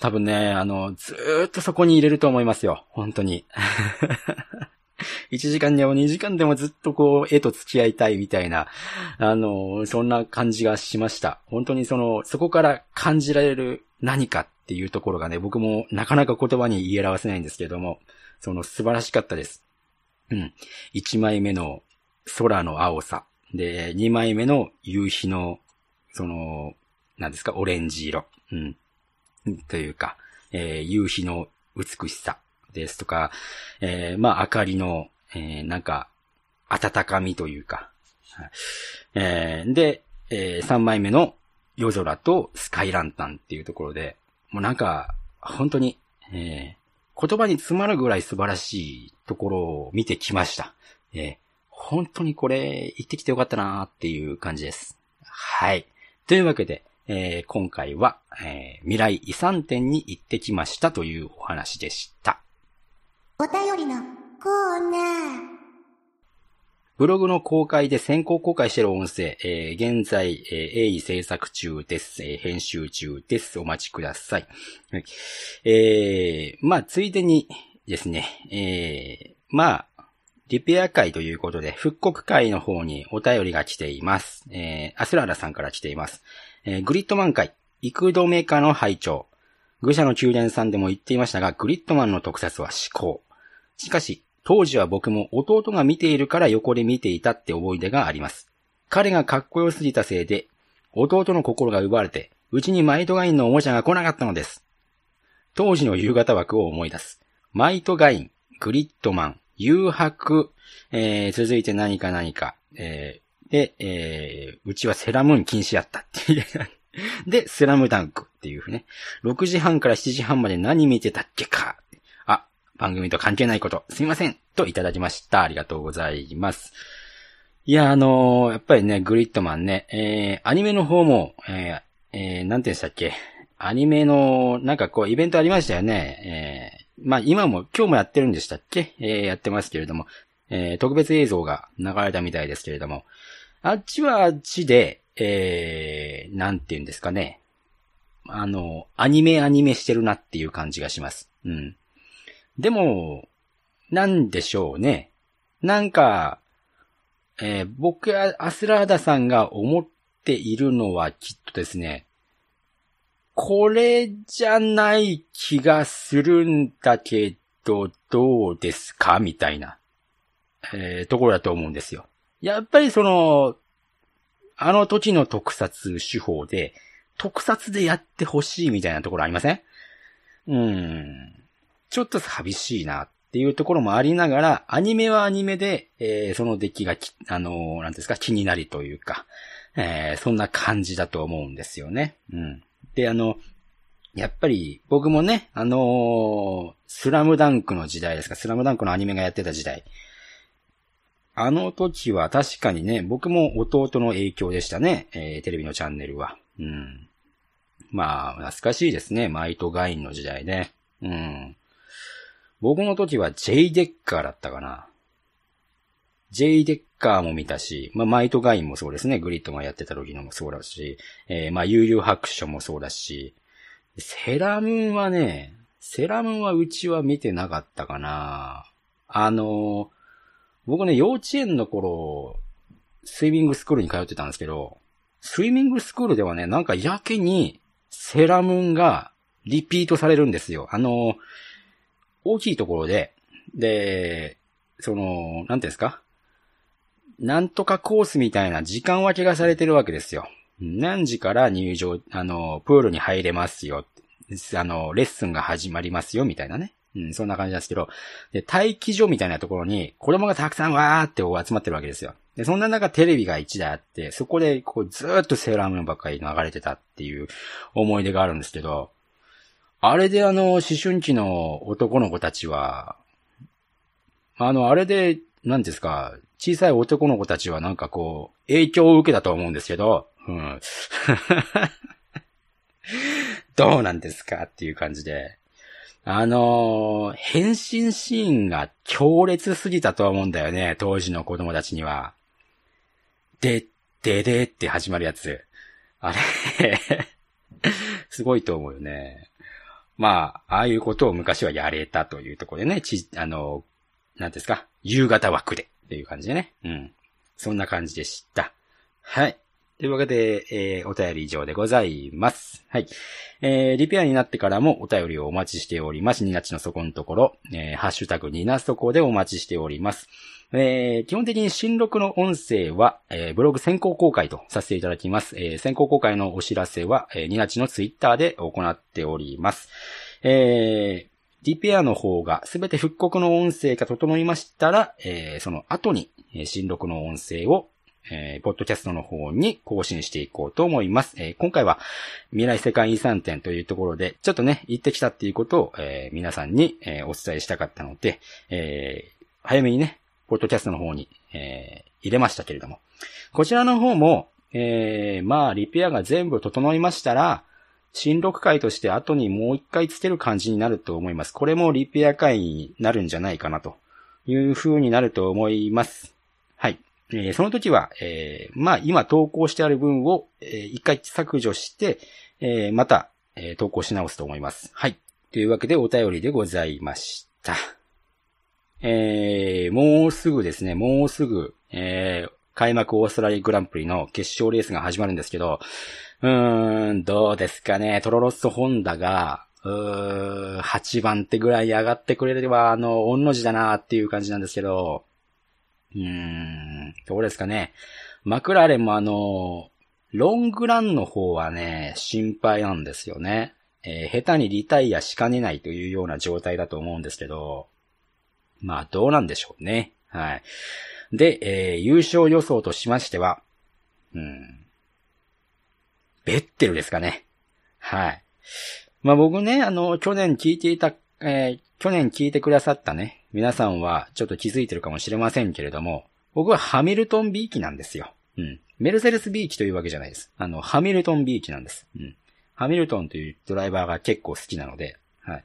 多分ね、あの、ずーっとそこに入れると思いますよ。本当に。1時間でも2時間でもずっとこう、絵と付き合いたいみたいな、あの、そんな感じがしました。本当にその、そこから感じられる何かっていうところがね、僕もなかなか言葉に言い表せないんですけれども、その素晴らしかったです。うん。1枚目の空の青さ。で、2枚目の夕日の、その、何ですか、オレンジ色。うん。というか、えー、夕日の美しさですとか、えー、まあ、明かりの、えー、なんか、温かみというか、えー、で、えー、3枚目の夜空とスカイランタンっていうところで、もうなんか、本当に、えー、言葉に詰まるぐらい素晴らしいところを見てきました。え、本当にこれ、行ってきてよかったなーっていう感じです。はい。というわけで、えー、今回は、えー、未来遺産展に行ってきましたというお話でした。お便りのコーナー。ブログの公開で先行公開している音声、えー、現在、えー、鋭意制作中です、えー、編集中です。お待ちください。はい、えー、まあ、ついでにですね、えー、まあ、リペア会ということで、復刻会の方にお便りが来ています。えー、アスララさんから来ています。えー、グリッドマン会、幾度目かの拝聴愚者の宮殿さんでも言っていましたが、グリッドマンの特撮は思考。しかし、当時は僕も弟が見ているから横で見ていたって思い出があります。彼がかっこよすぎたせいで、弟の心が奪われて、うちにマイトガインのおもちゃが来なかったのです。当時の夕方枠を思い出す。マイトガイン、グリッドマン、誘白、えー、続いて何か何か、えー、で、えー、うちはセラムーン禁止やったっていう。で、スラムダンクっていうね。6時半から7時半まで何見てたっけか。あ、番組と関係ないこと、すいません。といただきました。ありがとうございます。いや、あのー、やっぱりね、グリッドマンね、えー、アニメの方も、えー、えー、なんて言うんでしたっけ。アニメの、なんかこう、イベントありましたよね。まあ、今も、今日もやってるんでしたっけ？えー、やってますけれども、えー、特別映像が流れたみたいですけれども、あっちはあっちで、えー、なんて言うんですかね。あの、アニメアニメしてるなっていう感じがします。うん。でも、なんでしょうね。なんか、えー、僕やアスラーダさんが思っているのはきっとですね、これじゃない気がするんだけど、どうですか？みたいな、えー、ところだと思うんですよ。やっぱりその、あの時の特撮手法で、特撮でやってほしいみたいなところありません？うん。ちょっと寂しいなっていうところもありながら、アニメはアニメで、えー、その出来があのー、なんですか、気になりというか、えー、そんな感じだと思うんですよね。うん。で、あの、やっぱり僕もね、あのー、スラムダンクの時代ですか、スラムダンクのアニメがやってた時代。あの時は確かにね、僕も弟の影響でしたね、えー、テレビのチャンネルは。うん。まあ、懐かしいですね、マイトガインの時代ね。うん。僕の時は J デッカーだったかな。J デッカーも見たし、まあ、マイトガインもそうですね。グリッドがやってた時のもそうだし、えー、まあ、悠々白書もそうだし、セラムーンはね、セラムーンはうちは見てなかったかな。あの、僕ね、幼稚園の頃、スイミングスクールに通ってたんですけど、スイミングスクールではね、なんかやけにセラムーンがリピートされるんですよ。あの、大きいところで、で、その、なんていうんですか？なんとかコースみたいな時間分けがされてるわけですよ。何時から入場、あの、プールに入れますよ。あの、レッスンが始まりますよ、みたいなね。うん、そんな感じなんですけど、で、待機所みたいなところに子供がたくさんわーって集まってるわけですよ。で、そんな中テレビが1台あって、そこでこうずーっとセーラームーンばっかり流れてたっていう思い出があるんですけど、あれであの、思春期の男の子たちは、あの、あれで、何ですか、小さい男の子たちはなんかこう、影響を受けたと思うんですけど、うん。どうなんですかっていう感じで。あのー、変身シーンが強烈すぎたと思うんだよね、当時の子供たちには。で、ででって始まるやつ。あれすごいと思うよね。まあ、ああいうことを昔はやれたというところでね、ち、あの、なんですか、夕方枠でっていう感じでね。うん。そんな感じでした。はい。というわけで、えー、お便り以上でございます。はい。えー、リペアになってからもお便りをお待ちしております。ニナチの底のところ、えー、ハッシュタグニナストコでお待ちしております。えー、基本的に新録の音声は、えー、ブログ先行公開とさせていただきます。えー、先行公開のお知らせは、えー、ニナチのツイッターで行っております。えー、リペアの方がすべて復刻の音声が整いましたら、えー、その後に、新録の音声をえー、ポッドキャストの方に更新していこうと思います。えー、今回は未来世界遺産展というところで、ちょっとね、行ってきたっていうことを、えー、皆さんに、えお伝えしたかったので、え早めにね、ポッドキャストの方に、え入れましたけれども、こちらの方も、えまあ、リペアが全部整いましたら、新録回として後にもう一回つける感じになると思います。これもリペア回になるんじゃないかなという風になると思います。はい。えー、その時は、えー、まあ、今投稿してある分を、えー、一回削除して、えー、また、えー、投稿し直すと思います。はい。というわけでお便りでございました。えー、もうすぐですね、もうすぐ、えー、開幕オーストラリアグランプリの決勝レースが始まるんですけど、うーん、どうですかね、トロロッソホンダが、うー8番手ぐらい上がってくれれば、あの、御の字だなっていう感じなんですけど、うーん、どうですかね。マクラーレンもあの、ロングランの方はね、心配なんですよね。えー、下手にリタイアしかねないというような状態だと思うんですけど、まあどうなんでしょうね。はい。で、えー、優勝予想としましては、うん、ベッテルですかね。はい。まあ僕ね、あの、去年聞いていた、えー、去年聞いてくださったね、皆さんはちょっと気づいてるかもしれませんけれども、僕はハミルトン B 機なんですよ。うん。メルセデス B 機というわけじゃないです。あの、ハミルトン B 機なんです。うん。ハミルトンというドライバーが結構好きなので、はい。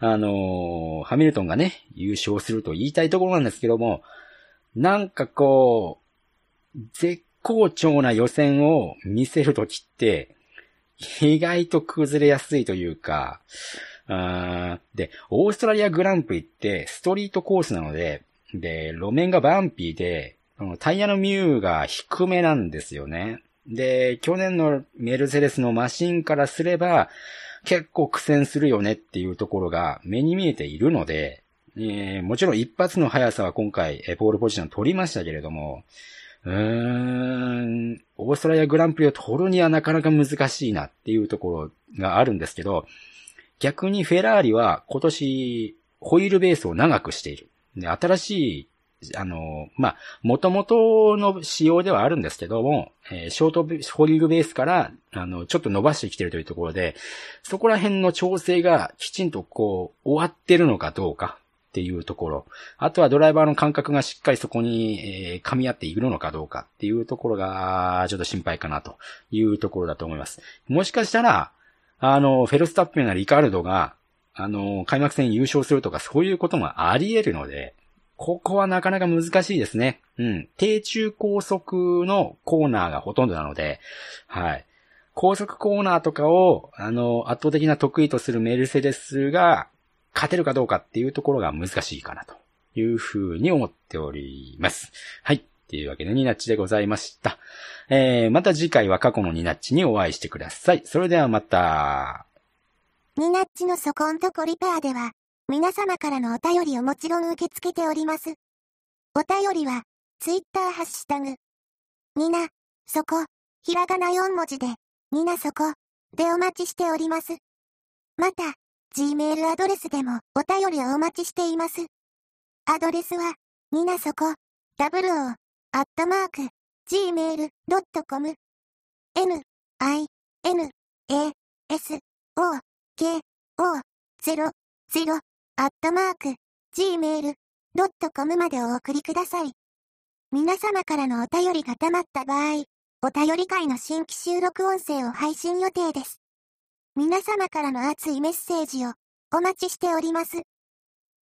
あのー、ハミルトンがね、優勝すると言いたいところなんですけども、なんかこう、絶好調な予選を見せるときって、意外と崩れやすいというか、で、オーストラリアグランプリってストリートコースなので、で、路面がバンピーで、タイヤのミューが低めなんですよね。で、去年のメルセデスのマシンからすれば、結構苦戦するよねっていうところが目に見えているので、えー、もちろん一発の速さは今回、ポールポジション取りましたけれども、うーん、オーストラリアグランプリを取るにはなかなか難しいなっていうところがあるんですけど、逆にフェラーリは今年ホイールベースを長くしている。で、新しいあの、まあ、元々の仕様ではあるんですけども、えー、ショートホリールベースから、あの、ちょっと伸ばしてきてるというところで、そこら辺の調整がきちんとこう、終わってるのかどうかっていうところ。あとはドライバーの感覚がしっかりそこに、えー、噛み合っているのかどうかっていうところが、ちょっと心配かなというところだと思います。もしかしたら、あの、フェルスタッペンやリカルドが、あの、開幕戦優勝するとかそういうこともあり得るので、ここはなかなか難しいですね。うん。低中高速のコーナーがほとんどなので、はい。高速コーナーとかを、あの、圧倒的な得意とするメルセデスが勝てるかどうかっていうところが難しいかなというふうに思っております。はい。というわけで、ニナッチでございました。えー、また次回は過去のニナッチにお会いしてください。それではまた。ニナッチのそこんとこリペアでは、皆様からのお便りをもちろん受け付けております。お便りは、ツイッターハッシュタグ、にな、そこ、ひらがな4文字で、になそこ、でお待ちしております。また、Gmail アドレスでもお便りをお待ちしています。アドレスは、になそこ、w o, アットマーク、gmail.com、n, i, n, a, s, o, k, o, 0, 0, アットマーク、gmail.com までお送りください。皆様からのお便りが溜まった場合、お便り会の新規収録音声を配信予定です。皆様からの熱いメッセージをお待ちしております。